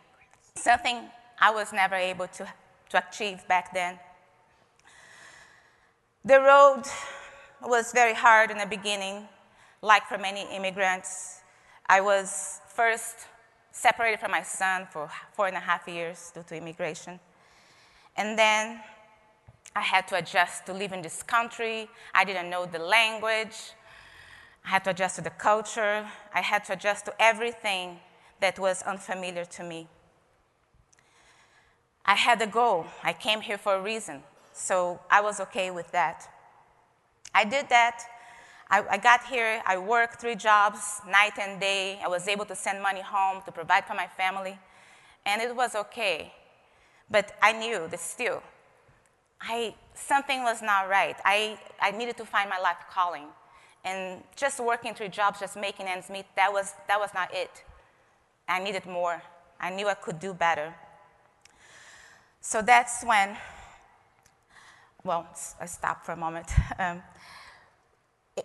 something I was never able to, to achieve back then. The road was very hard in the beginning, like for many immigrants. I was first separated from my son for four and a half years due to immigration. And then I had to adjust to live in this country. I didn't know the language. I had to adjust to the culture. I had to adjust to everything that was unfamiliar to me. I had a goal. I came here for a reason. So I was okay with that. I did that. I, I got here, I worked three jobs, night and day. I was able to send money home to provide for my family, and it was okay. But I knew that still, I, something was not right. I, I needed to find my life calling. And just working three jobs, just making ends meet, that was, that was not it. I needed more. I knew I could do better. So that's when, well, I stopped for a moment. Um,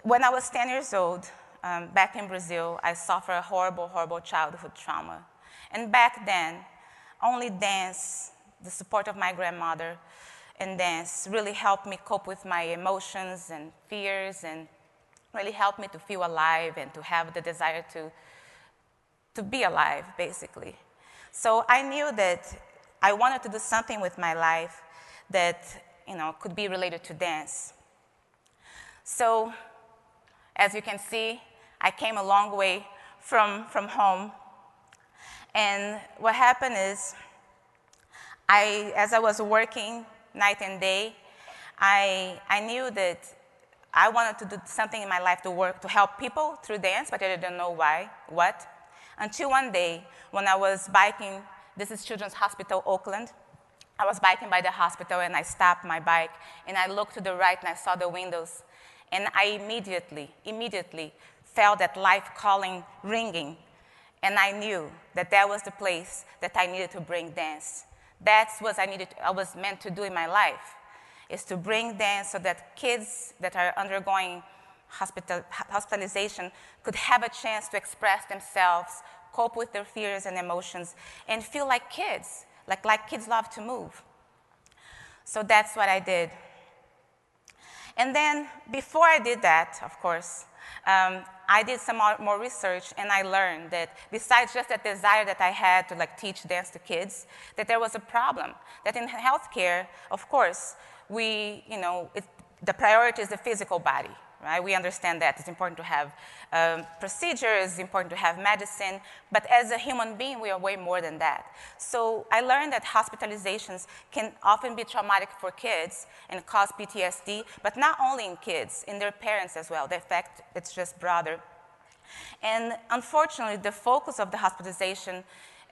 when I was 10 years old, um, back in Brazil, I suffered a horrible, horrible childhood trauma. And back then, only dance, the support of my grandmother, and dance really helped me cope with my emotions and fears and really helped me to feel alive and to have the desire to, to be alive, basically. So I knew that I wanted to do something with my life that you know, could be related to dance. So as you can see, I came a long way from, from home. And what happened is, I, as I was working night and day, I, I knew that I wanted to do something in my life to work to help people through dance, but I didn't know why, what. Until one day, when I was biking, this is Children's Hospital Oakland. I was biking by the hospital and I stopped my bike and I looked to the right and I saw the windows and I immediately, immediately felt that life calling ringing. And I knew that that was the place that I needed to bring dance. That's what I needed, I was meant to do in my life, is to bring dance so that kids that are undergoing hospital, hospitalization could have a chance to express themselves, cope with their fears and emotions, and feel like kids, like, like kids love to move. So that's what I did. And then before I did that, of course, um, I did some more research and I learned that besides just that desire that I had to like teach dance to kids, that there was a problem. That in healthcare, of course, we, you know, it, the priority is the physical body right? We understand that it's important to have um, procedures, it's important to have medicine, but as a human being, we are way more than that. So I learned that hospitalizations can often be traumatic for kids and cause PTSD, but not only in kids, in their parents as well. The effect, it's just broader. And unfortunately, the focus of the hospitalization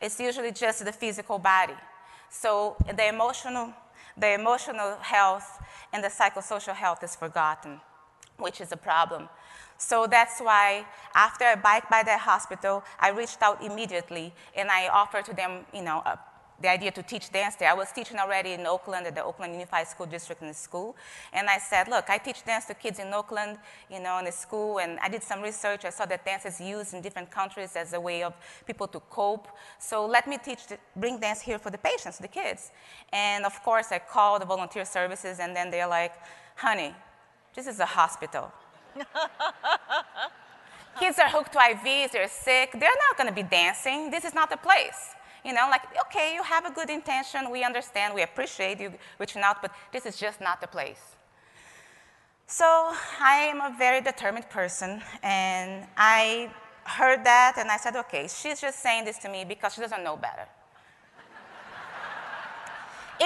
is usually just the physical body. So the emotional, the emotional health and the psychosocial health is forgotten which is a problem. So that's why after I biked by the hospital, I reached out immediately and I offered to them, you know, uh, the idea to teach dance there. I was teaching already in Oakland at the Oakland Unified School District in the school. And I said, look, I teach dance to kids in Oakland, you know, in the school. And I did some research. I saw that dance is used in different countries as a way of people to cope. So let me teach, the, bring dance here for the patients, the kids. And of course, I called the volunteer services and then they're like, honey, this is a hospital. Kids are hooked to IVs, they're sick, they're not gonna be dancing. This is not the place. You know, like, okay, you have a good intention, we understand, we appreciate you reaching out, but this is just not the place. So I am a very determined person, and I heard that, and I said, okay, she's just saying this to me because she doesn't know better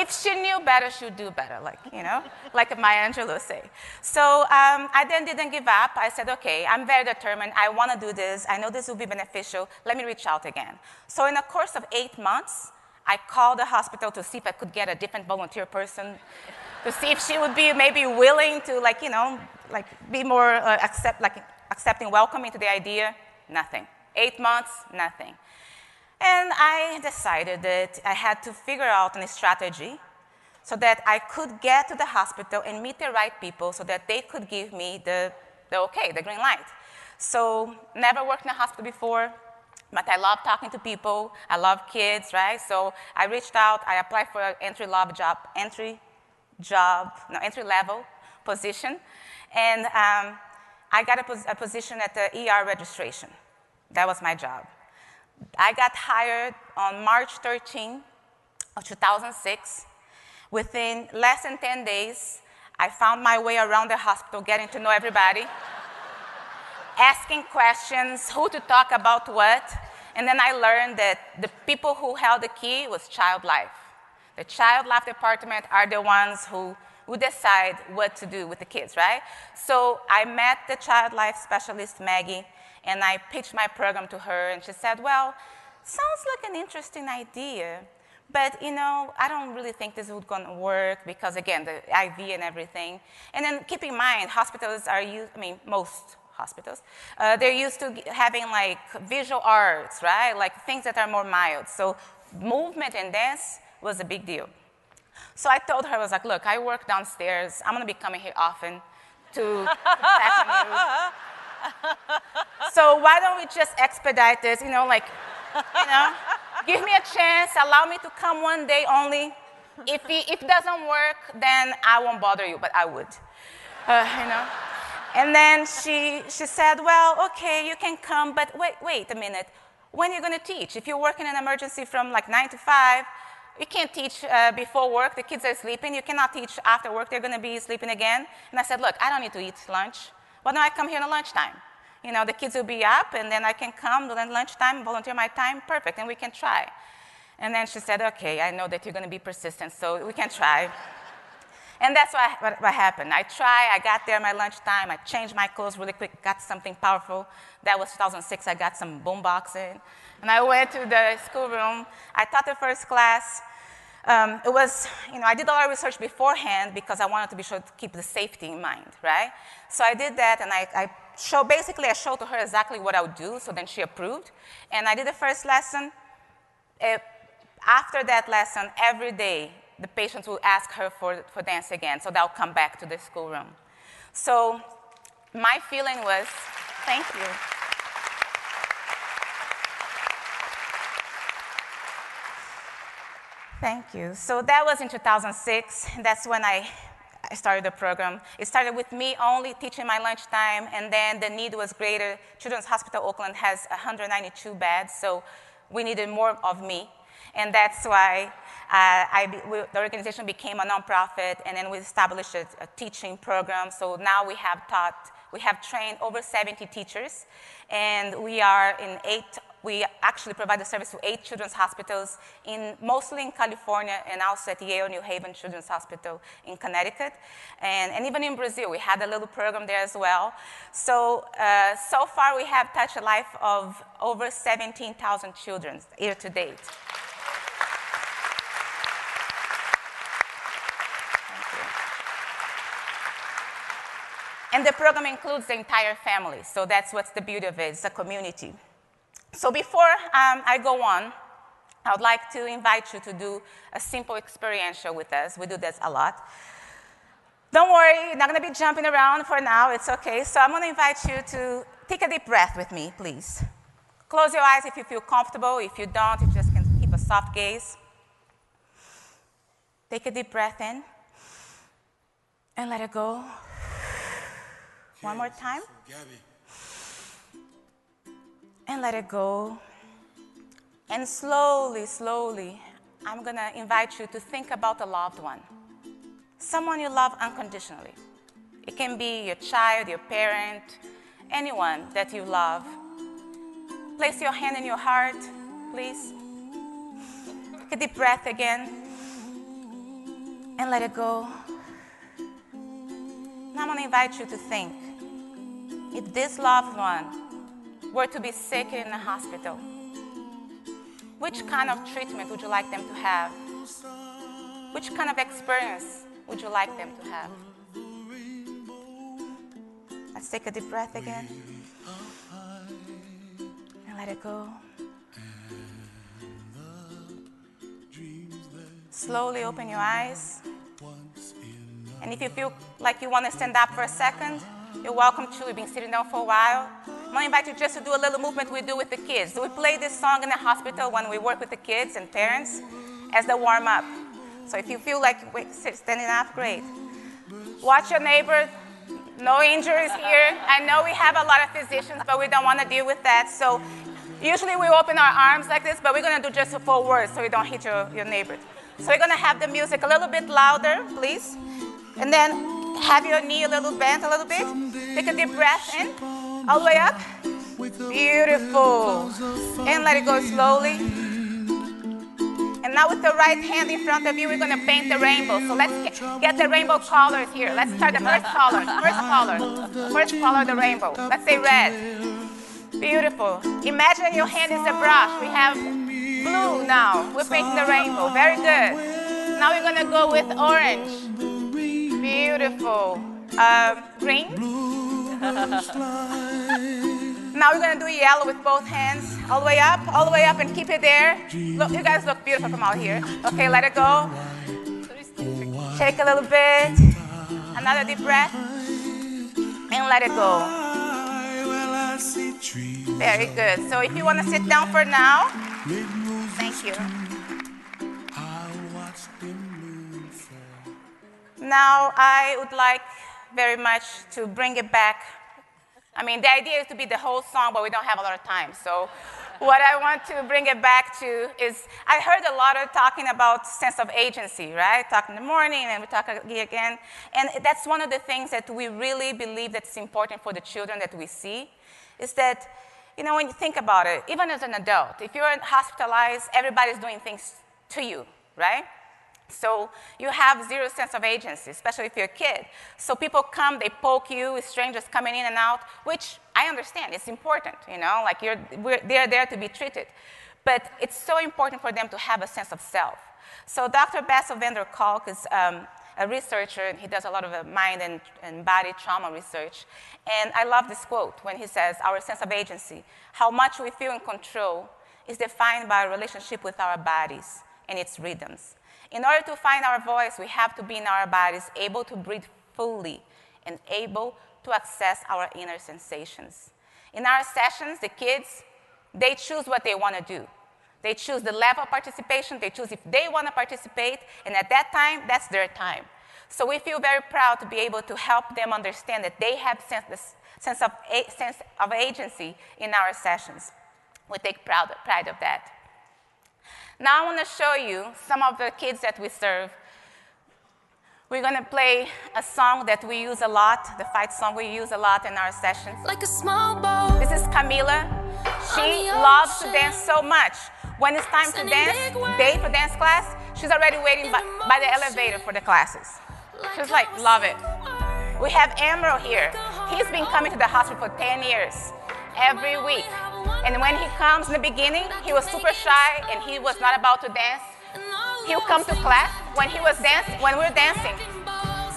if she knew better, she'd do better, like, you know, like Maya Angelou say. So um, I then didn't give up. I said, okay, I'm very determined. I want to do this. I know this will be beneficial. Let me reach out again. So in a course of eight months, I called the hospital to see if I could get a different volunteer person, to see if she would be maybe willing to, like, you know, like be more uh, accept, like, accepting, welcoming to the idea. Nothing. Eight months, nothing. And I decided that I had to figure out a strategy so that I could get to the hospital and meet the right people so that they could give me the, the okay, the green light. So, never worked in a hospital before, but I love talking to people. I love kids, right? So I reached out. I applied for an entry level job, entry job, no, entry level position, and um, I got a, pos- a position at the ER registration. That was my job. I got hired on March 13 of 2006. Within less than 10 days, I found my way around the hospital, getting to know everybody, asking questions, who to talk about what. And then I learned that the people who held the key was Child Life. The Child Life Department are the ones who we decide what to do with the kids, right? So I met the child life specialist, Maggie, and I pitched my program to her, and she said, Well, sounds like an interesting idea, but you know, I don't really think this would to work because, again, the IV and everything. And then keep in mind, hospitals are used, I mean, most hospitals, uh, they're used to having like visual arts, right? Like things that are more mild. So movement and dance was a big deal. So I told her, I was like, look, I work downstairs. I'm to be coming here often to so why don't we just expedite this? You know, like, you know, give me a chance, allow me to come one day only. If, it, if it doesn't work, then I won't bother you, but I would. Uh, you know? And then she, she said, well, okay, you can come, but wait, wait a minute. When are you going to teach? If you're working in an emergency from like 9 to 5, you can't teach uh, before work. The kids are sleeping. You cannot teach after work. They're going to be sleeping again. And I said, look, I don't need to eat lunch. Why don't I come here at lunchtime? You know, the kids will be up, and then I can come during lunchtime, volunteer my time, perfect, and we can try. And then she said, okay, I know that you're going to be persistent, so we can try. And that's what, what, what, happened. I tried, I got there my lunchtime, I changed my clothes really quick, got something powerful. That was 2006, I got some boom boxing. And I went to the schoolroom. I taught the first class. Um, it was, you know, I did a lot of research beforehand because I wanted to be sure to keep the safety in mind, right? So I did that and I, I show, basically I showed to her exactly what I would do, so then she approved. And I did the first lesson. It, after that lesson, every day, the patients will ask her for, for dance again, so they'll come back to the schoolroom. So my feeling was, thank you. Thank you. So that was in 2006. That's when I, I started the program. It started with me only teaching my lunchtime, and then the need was greater. Children's Hospital Oakland has 192 beds, so we needed more of me. And that's why uh, I, we, the organization became a nonprofit, and then we established a, a, teaching program. So now we have taught, we have trained over 70 teachers, and we are in eight. We actually provide the service to eight children's hospitals, in, mostly in California, and also at Yale New Haven Children's Hospital in Connecticut, and, and even in Brazil. We had a little program there as well. So uh, so far, we have touched the life of over 17,000 children year to date. And the program includes the entire family, so that's what's the beauty of it. It's a community. So before um, I go on, I would like to invite you to do a simple experiential with us. We do this a lot. Don't worry, you're not going to be jumping around for now. It's okay. So I'm going to invite you to take a deep breath with me, please. Close your eyes if you feel comfortable. If you don't, you just can keep a soft gaze. Take a deep breath in and let it go. One more time. And let it go. And slowly, slowly, I'm to invite you to think about a loved one. Someone you love unconditionally. It can be your child, your parent, anyone that you love. Place your hand in your heart, please. Take a deep breath again. And let it go. Now I'm to invite you to think if this loved one were to be sick in a hospital, which kind of treatment would you like them to have? Which kind of experience would you like them to have? Let's take a deep breath again and let it go. Slowly open your eyes. And if you feel like you want to stand up for a second, you're welcome to. We've been sitting down for a while. Going to invite you just to do a little movement we do with the kids. We play this song in the hospital when we work with the kids and parents as the warm up. So if you feel like standing up, great. Watch your neighbor. No injuries here. I know we have a lot of physicians, but we don't want to deal with that. So usually we open our arms like this, but we're going to do just four words so we don't hit your, your neighbor. So we're going to have the music a little bit louder, please. And then have your knee a little bent a little bit. Take a deep breath in, all the way up. Beautiful. And let it go slowly. And Now with the right hand in front of you, we're gonna paint the rainbow. So let's get, the rainbow colors here. Let's start the first color. First color. First color the rainbow. Let's say red. Beautiful. Imagine your hand is a brush. We have blue now. We're painting the rainbow. Very good. Now we're gonna go with orange. Beautiful. Uh, green. Now we're gonna do yellow with both hands, all the way up, all the way up, and keep it there. Look, you guys look beautiful from out here. Okay, let it go. Shake a little bit. Another deep breath. And let it go. Very good. So if you wanna sit down for now, thank you. Now I would like very much to bring it back I mean, the idea is to be the whole song, but we don't have a lot of time. So, what I want to bring it back to is I heard a lot of talking about sense of agency, right? Talk in the morning and we talk again. And that's one of the things that we really believe that's important for the children that we see is that, you know, when you think about it, even as an adult, if you're hospitalized, everybody's doing things to you, right? So you have zero sense of agency, especially if you're a kid. So people come, they poke you, strangers coming in and out, which I understand, it's important, you know, like you're, they're there to be treated. But it's so important for them to have a sense of self. So Dr. Bessel van der Kolk is um, a researcher, and he does a lot of uh, mind and, and body trauma research. And I love this quote when he says, Our sense of agency, how much we feel in control, is defined by our relationship with our bodies and its rhythms. In order to find our voice, we have to be in our bodies, able to breathe fully and able to access our inner sensations. In our sessions, the kids, they choose what they want to do. They choose the level of participation, they choose if they want to participate, and at that time, that's their time. So we feel very proud to be able to help them understand that they have sense, sense of, sense of agency in our sessions. We take proud, pride of that. Now I want to show you some of the kids that we serve. We're going to play a song that we use a lot, the fight song we use a lot in our sessions. Like a small boat. This is Camila. She loves to dance so much. When it's time to dance, day for dance class, she's already waiting by, by the elevator for the classes. She's like, love it. We have Emerald here. He's been coming to the hospital for 10 years, every week. And when he comes in the beginning, he was super shy and he was not about to dance. He'll come to class when he was dancing, when we were dancing,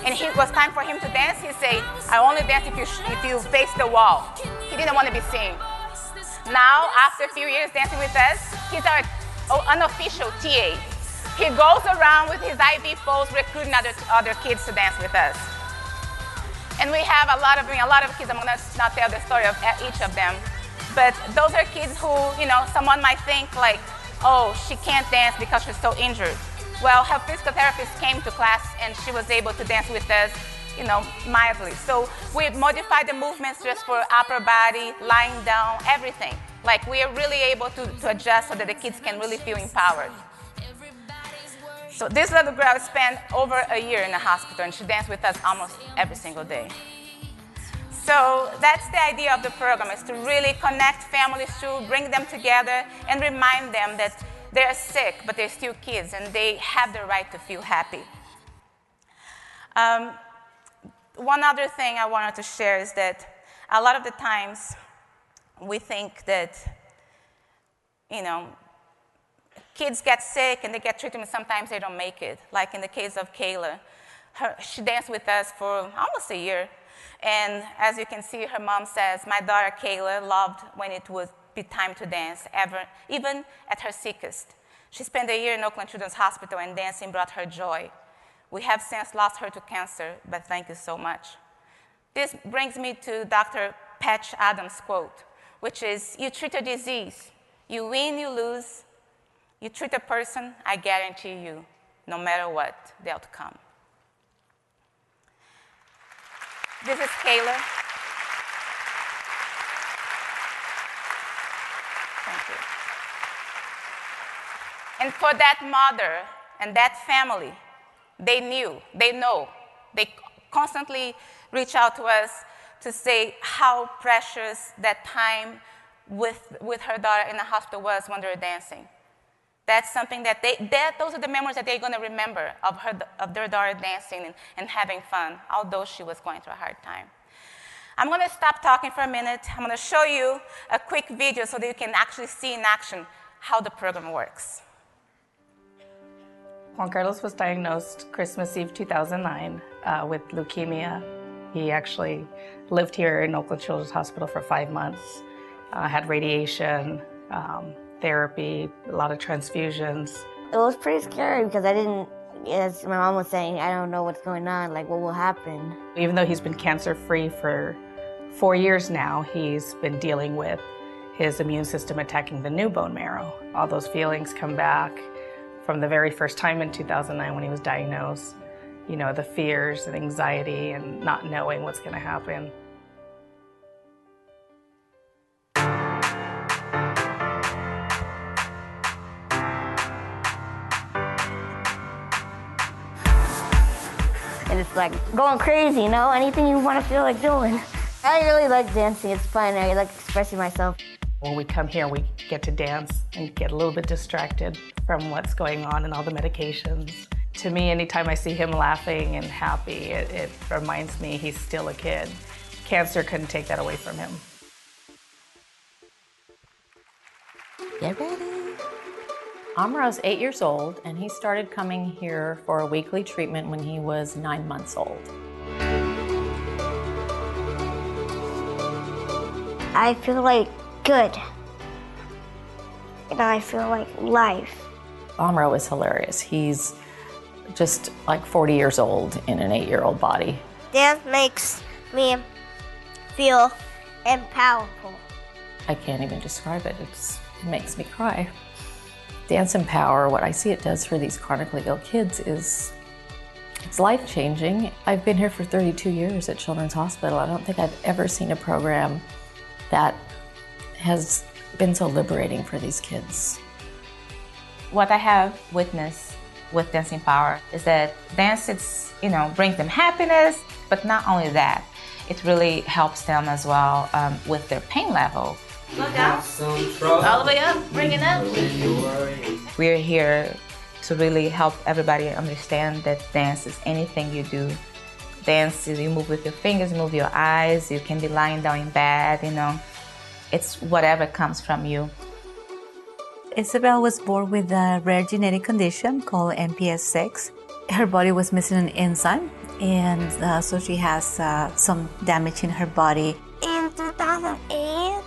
and it was time for him to dance. He'd say, "I only dance if you if you face the wall." He didn't want to be seen. Now, after a few years dancing with us, he's our oh, unofficial TA. He goes around with his IV poles recruiting other, other kids to dance with us. And we have a lot of, a lot of kids, I'm gonna not tell the story of eh, each of them, but those are kids who, you know, someone might think like, oh, she can't dance because she's so injured. Well, her physical therapist came to class and she was able to dance with us, you know, mildly. So we modified the movements just for upper body, lying down, everything. Like we are really able to, to adjust so that the kids can really feel empowered. So this little girl spent over a year in the hospital and she danced with us almost every single day. So that's the idea of the program, is to really connect families to bring them together and remind them that they're sick, but they're still kids and they have the right to feel happy. Um, one other thing I wanted to share is that a lot of the times we think that, you know, kids get sick and they get treatment, sometimes they don't make it. Like in the case of Kayla, her, she danced with us for almost a year and as you can see, her mom says, My daughter Kayla loved when it would be time to dance, ever, even at her sickest. She spent a year in Oakland Children's Hospital, and dancing brought her joy. We have since lost her to cancer, but thank you so much. This brings me to Dr. Patch Adams' quote, which is You treat a disease, you win, you lose. You treat a person, I guarantee you, no matter what the outcome. This is Kayla. Thank you. And for that mother and that family, they knew, they know, they constantly reach out to us to say how precious that time with, with her daughter in the hospital was when they were dancing. That's something that they, that, those are the memories that they're going to remember of, her, of their daughter dancing and, and having fun, although she was going through a hard time. I'm going to stop talking for a minute. I'm going to show you a quick video so that you can actually see in action how the program works. Juan Carlos was diagnosed Christmas Eve 2009 uh, with leukemia. He actually lived here in Oakland Children's Hospital for five months, uh, had radiation, um, therapy, a lot of transfusions. It was pretty scary because I didn't, as my mom was saying, I don't know what's going on, like what will happen. Even though he's been cancer free for four years now, he's been dealing with his immune system attacking the new bone marrow. All those feelings come back from the very first time in 2009 when he was diagnosed. You know, the fears and anxiety and not knowing what's going to happen. It's like going crazy, you know, anything you want to feel like doing. I really like dancing, it's fun, I like expressing myself. When we come here, we get to dance and get a little bit distracted from what's going on and all the medications. To me, anytime I see him laughing and happy, it, it reminds me he's still a kid. Cancer couldn't take that away from him. Get ready. Amro's eight years old, and he started coming here for a weekly treatment when he was nine months old. I feel like good. And I feel like life. Amro is hilarious. He's just like 40 years old in an eight year old body. Dance makes me feel empowerful. I can't even describe it. It's, it makes me cry. Dance Power. what I see it does for these chronically ill kids is it's life changing. I've been here for 32 years at Children's Hospital. I don't think I've ever seen a program that has been so liberating for these kids. What I have witnessed with Dance Power is that dance, it's, you know, brings them happiness, but not only that, it really helps them as well um, with their pain level. Look out. All the way up, bring it up. We're here to really help everybody understand that dance is anything you do. Dance is you move with your fingers, move your eyes, you can be lying down in bed, you know. It's whatever comes from you. Isabel was born with a rare genetic condition called MPS 6. Her body was missing an enzyme, and uh, so she has uh, some damage in her body. In 2008,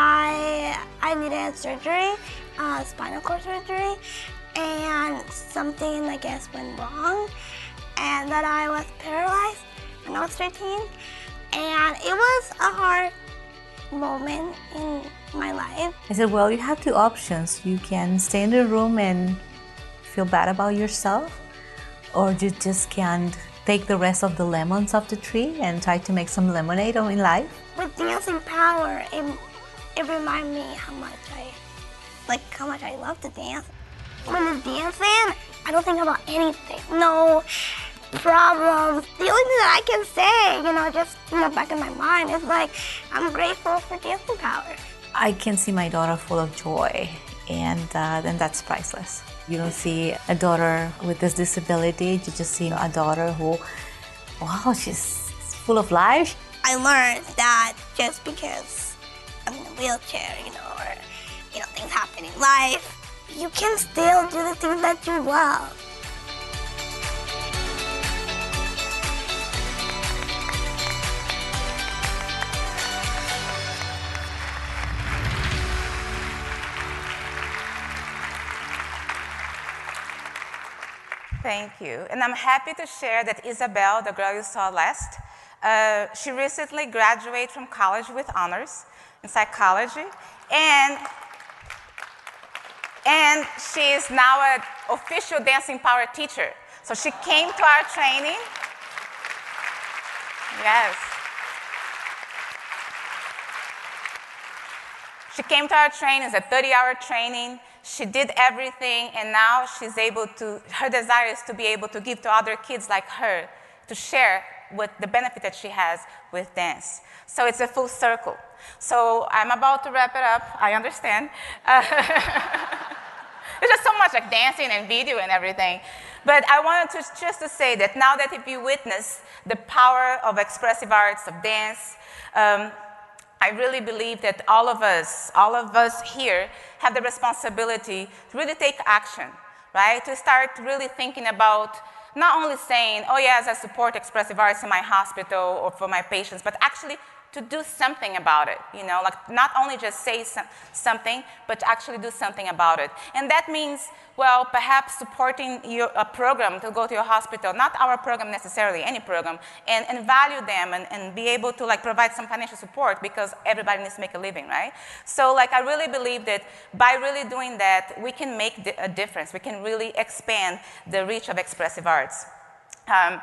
I I needed surgery, uh, spinal cord surgery, and something I guess went wrong, and that I was paralyzed when I was 13, and it was a hard moment in my life. I said, Well, you have two options. You can stay in the room and feel bad about yourself, or you just can't take the rest of the lemons off the tree and try to make some lemonade in life. With Dance Empower, it, it reminded me how much I like how much I love to dance. When I'm dancing, I don't think about anything. No problems. The only thing that I can say, you know, just in the back of my mind is like, I'm grateful for dancing Empower. I can see my daughter full of joy, and uh, then that's priceless. You don't see a daughter with this disability, you just see a daughter who, wow, she's full of life. I learned that just because I'm in a wheelchair, you know, or, you know, things happen in life, you can still do the things that you love. Thank you. And I'm happy to share that Isabel, the girl you saw last, uh, she recently graduated from college with honors in psychology. And, and she is now an official Dancing Power teacher. So she came to our training. Yes. She came to our training, it's a 30 hour training. She did everything, and now she's able to, her desire is to be able to give to other kids like her, to share with the benefit that she has with dance. So it's a full circle. So I'm about to wrap it up, I understand. Uh, There's just so much like dancing and video and everything. But I wanted to just to say that now that if you witness the power of expressive arts, of dance, um, I really believe that all of us, all of us here, have the responsibility to really take action, right? To start really thinking about not only saying, oh, yes, I support expressive arts in my hospital or for my patients, but actually to do something about it, you know, like not only just say some, something, but actually do something about it. And that means, well, perhaps supporting your, a program to go to your hospital, not our program necessarily, any program, and, and value them and, and be able to like provide some financial support because everybody needs to make a living, right? So like I really believe that by really doing that, we can make a difference. We can really expand the reach of expressive arts. Um,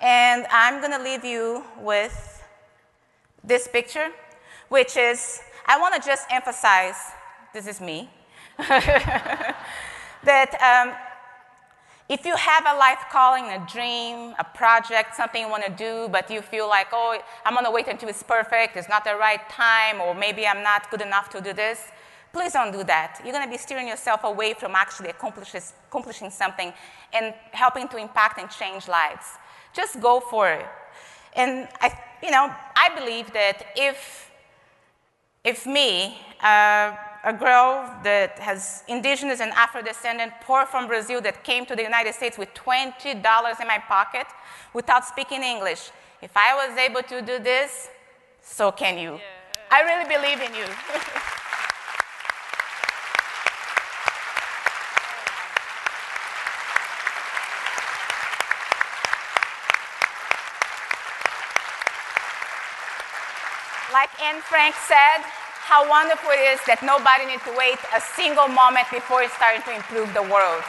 and I'm going to leave you with this picture, which is, I want to just emphasize this is me, that um, if you have a life calling, a dream, a project, something you want to do, but you feel like, oh, I'm going to wait until it's perfect, it's not the right time, or maybe I'm not good enough to do this, please don't do that. You're going to be steering yourself away from actually accomplishing something and helping to impact and change lives. Just go for it. And I, you know, I believe that if, if me, uh, a girl that has indigenous and Afro-descendant, poor from Brazil, that came to the United States with $20 in my pocket without speaking English, if I was able to do this, so can you. Yeah. I really believe in you. like Anne Frank said, how wonderful it is that nobody needs to wait a single moment before it's starting to improve the world.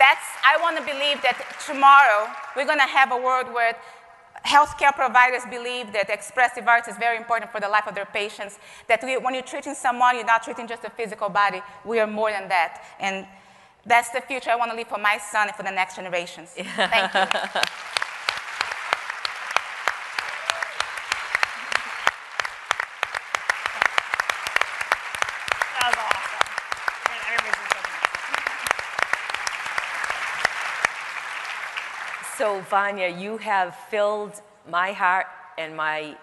That's, I want to believe that tomorrow we're going to have a world where healthcare providers believe that expressive arts is very important for the life of their patients, that we, when you're treating someone, you're not treating just a physical body. We are more than that. And that's the future I want to leave for my son and for the next generations. Thank you. So, Vanya, you have filled my heart and my,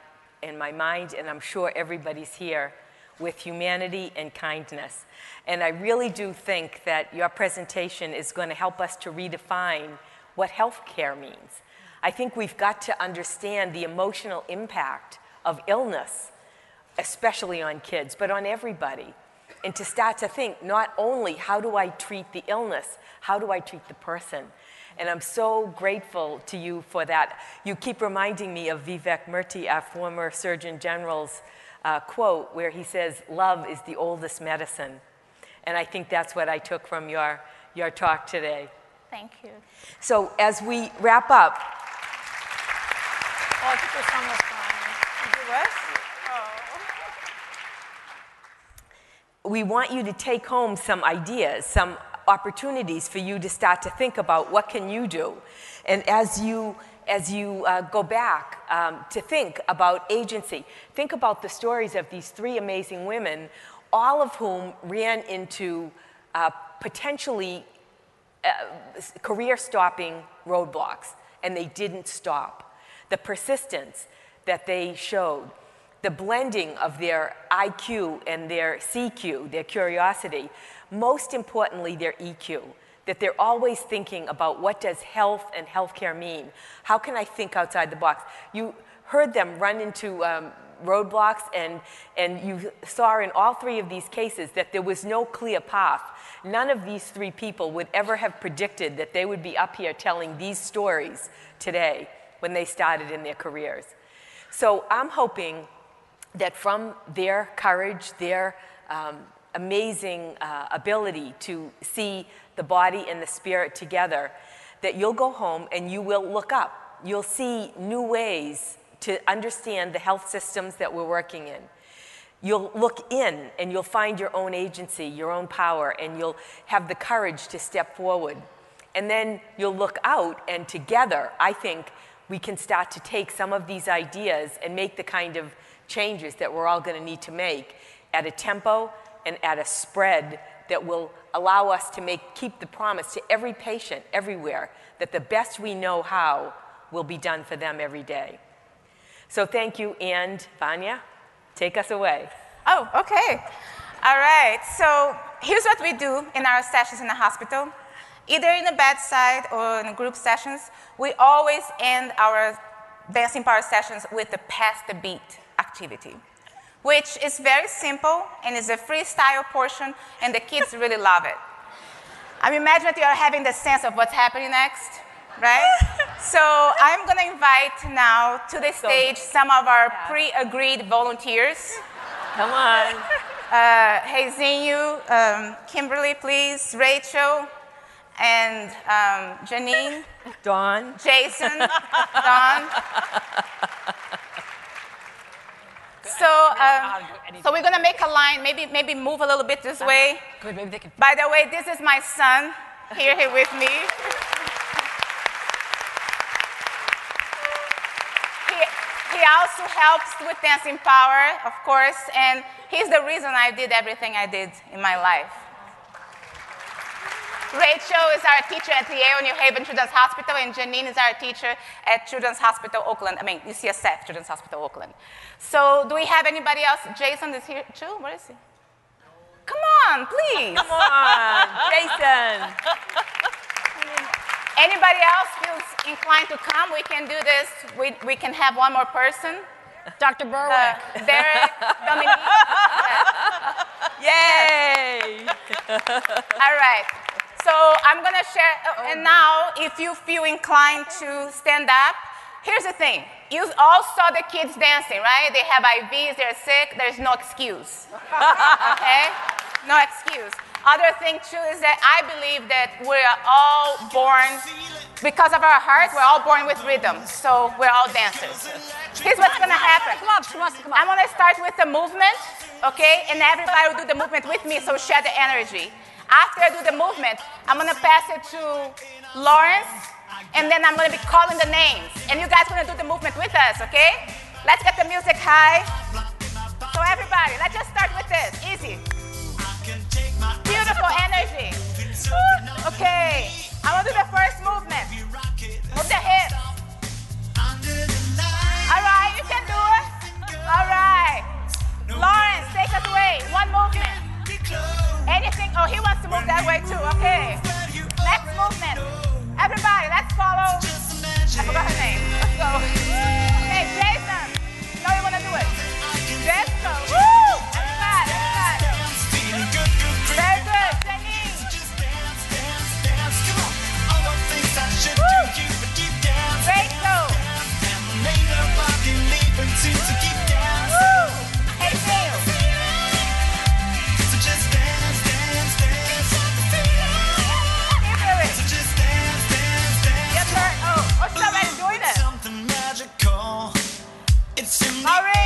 and my mind, and I'm sure everybody's here, with humanity and kindness. And I really do think that your presentation is going to help us to redefine what health care means. I think we've got to understand the emotional impact of illness, especially on kids, but on everybody. And to start to think not only how do I treat the illness, how do I treat the person? And I'm so grateful to you for that. You keep reminding me of Vivek Murthy, our former Surgeon General's uh, quote, where he says, Love is the oldest medicine. And I think that's what I took from your, your talk today. Thank you. So as we wrap up, oh, we want you to take home some ideas, some opportunities for you to start to think about what can you do. And as you as you uh, go back um, to think about agency, think about the stories of these three amazing women, all of whom ran into uh, potentially uh, career stopping roadblocks, and they didn't stop. The persistence that they showed, the blending of their IQ and their CQ, their curiosity, most importantly, their EQ, that they're always thinking about what does health and healthcare mean? How can I think outside the box? You heard them run into um, roadblocks, and, and you saw in all three of these cases that there was no clear path. None of these three people would ever have predicted that they would be up here telling these stories today when they started in their careers. So I'm hoping that from their courage, their um, amazing uh, ability to see the body and the spirit together, that you'll go home and you will look up. You'll see new ways to understand the health systems that we're working in. You'll look in and you'll find your own agency, your own power, and you'll have the courage to step forward. And then you'll look out, and together, I think we can start to take some of these ideas and make the kind of changes that we're all going to need to make at a tempo and at a spread that will allow us to make, keep the promise to every patient everywhere that the best we know how will be done for them every day. So thank you, and Vanya, take us away. Oh, okay. All right. So here's what we do in our sessions in the hospital. Either in the bedside or in group sessions, we always end our dancing power sessions with the pass the beat activity, which is very simple and is a freestyle portion, and the kids really love it. I imagine that you are having the sense of what's happening next, right? so I'm going to invite now to the stage some of our pre-agreed volunteers. Come on. Uh, Reizinho, um, Kimberly, please, Rachel, and um, Janine. Dawn. Jason, Dawn. So, um, so we're gonna make a line. Maybe, maybe move a little bit this way. Good, maybe they can. By the way, this is my son here, here with me. he, he also helps with dancing power, of course, and he's the reason I did everything I did in my life. Rachel is our teacher at the Yale New Haven Children's Hospital, and Janine is our teacher at Children's Hospital Oakland, I mean, UCSF, Children's Hospital Oakland. So, do we have anybody else? Jason is here too? Where is he? Come on, please. Come on, Jason. Anybody else feels inclined to come? We can do this. We, we can have one more person. Dr. Berwick. Uh, Derek, Dominique. Yay! All right. So I'm going to share. Oh, and now, if you feel inclined to stand up, here's the thing. You all saw the kids dancing, right? They have IVs, they're sick, there's no excuse. okay? No excuse. Other thing, too, is that I believe that we're all born, because of our heart, we're all born with rhythm. So we're all dancers. Here's what's going to happen. Come on, come on, come on. I'm going to start with the movement, okay? And everybody will do the movement with me, so share the energy. After I do the movement, I'm going to pass it to Lawrence, and then I'm going to be calling the names. And you guys are going to do the movement with us, okay? Let's get the music high. So everybody, let's just start with this. Easy. Beautiful energy. Woo. Okay. I'm going to do the first movement. Move the hips. All right, you can do it. All right. Lawrence, take us away. One movement. Anything? Oh, he wants to move that way too. Okay. Next movement. Everybody, let's follow. I forgot her name. Let's go. Okay, Jason. Know you want to do it. Go. Woo! Maureen.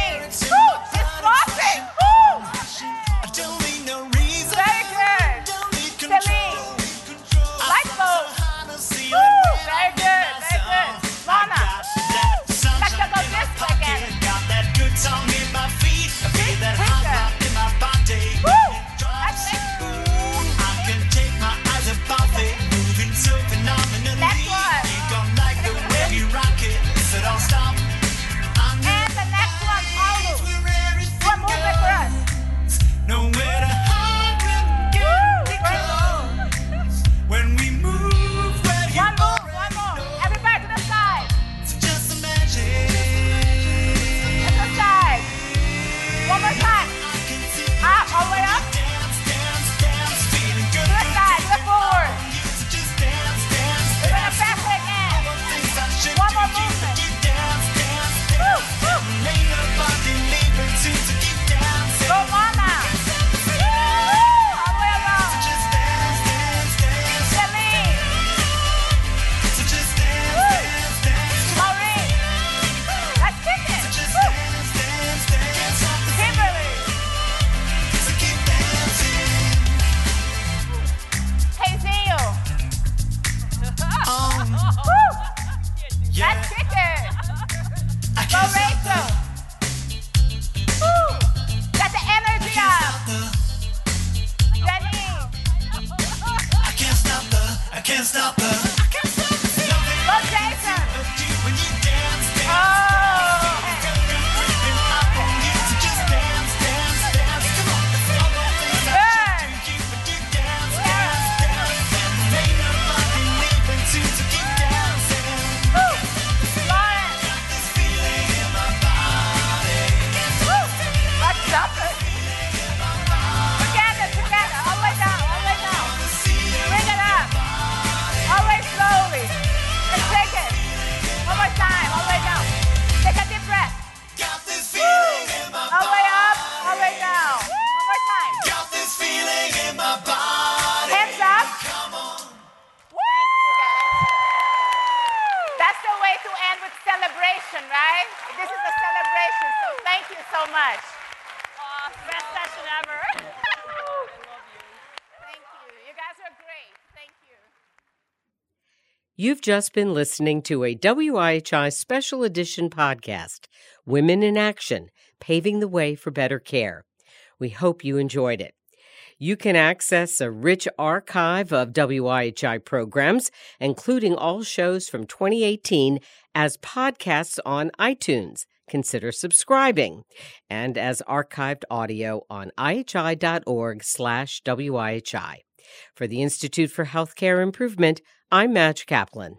just been listening to a WIHI special edition podcast, Women in Action Paving the Way for Better Care. We hope you enjoyed it. You can access a rich archive of WIHI programs, including all shows from 2018, as podcasts on iTunes. Consider subscribing, and as archived audio on ihi.org/slash WIHI. For the Institute for Healthcare Improvement, I'm Madge Kaplan.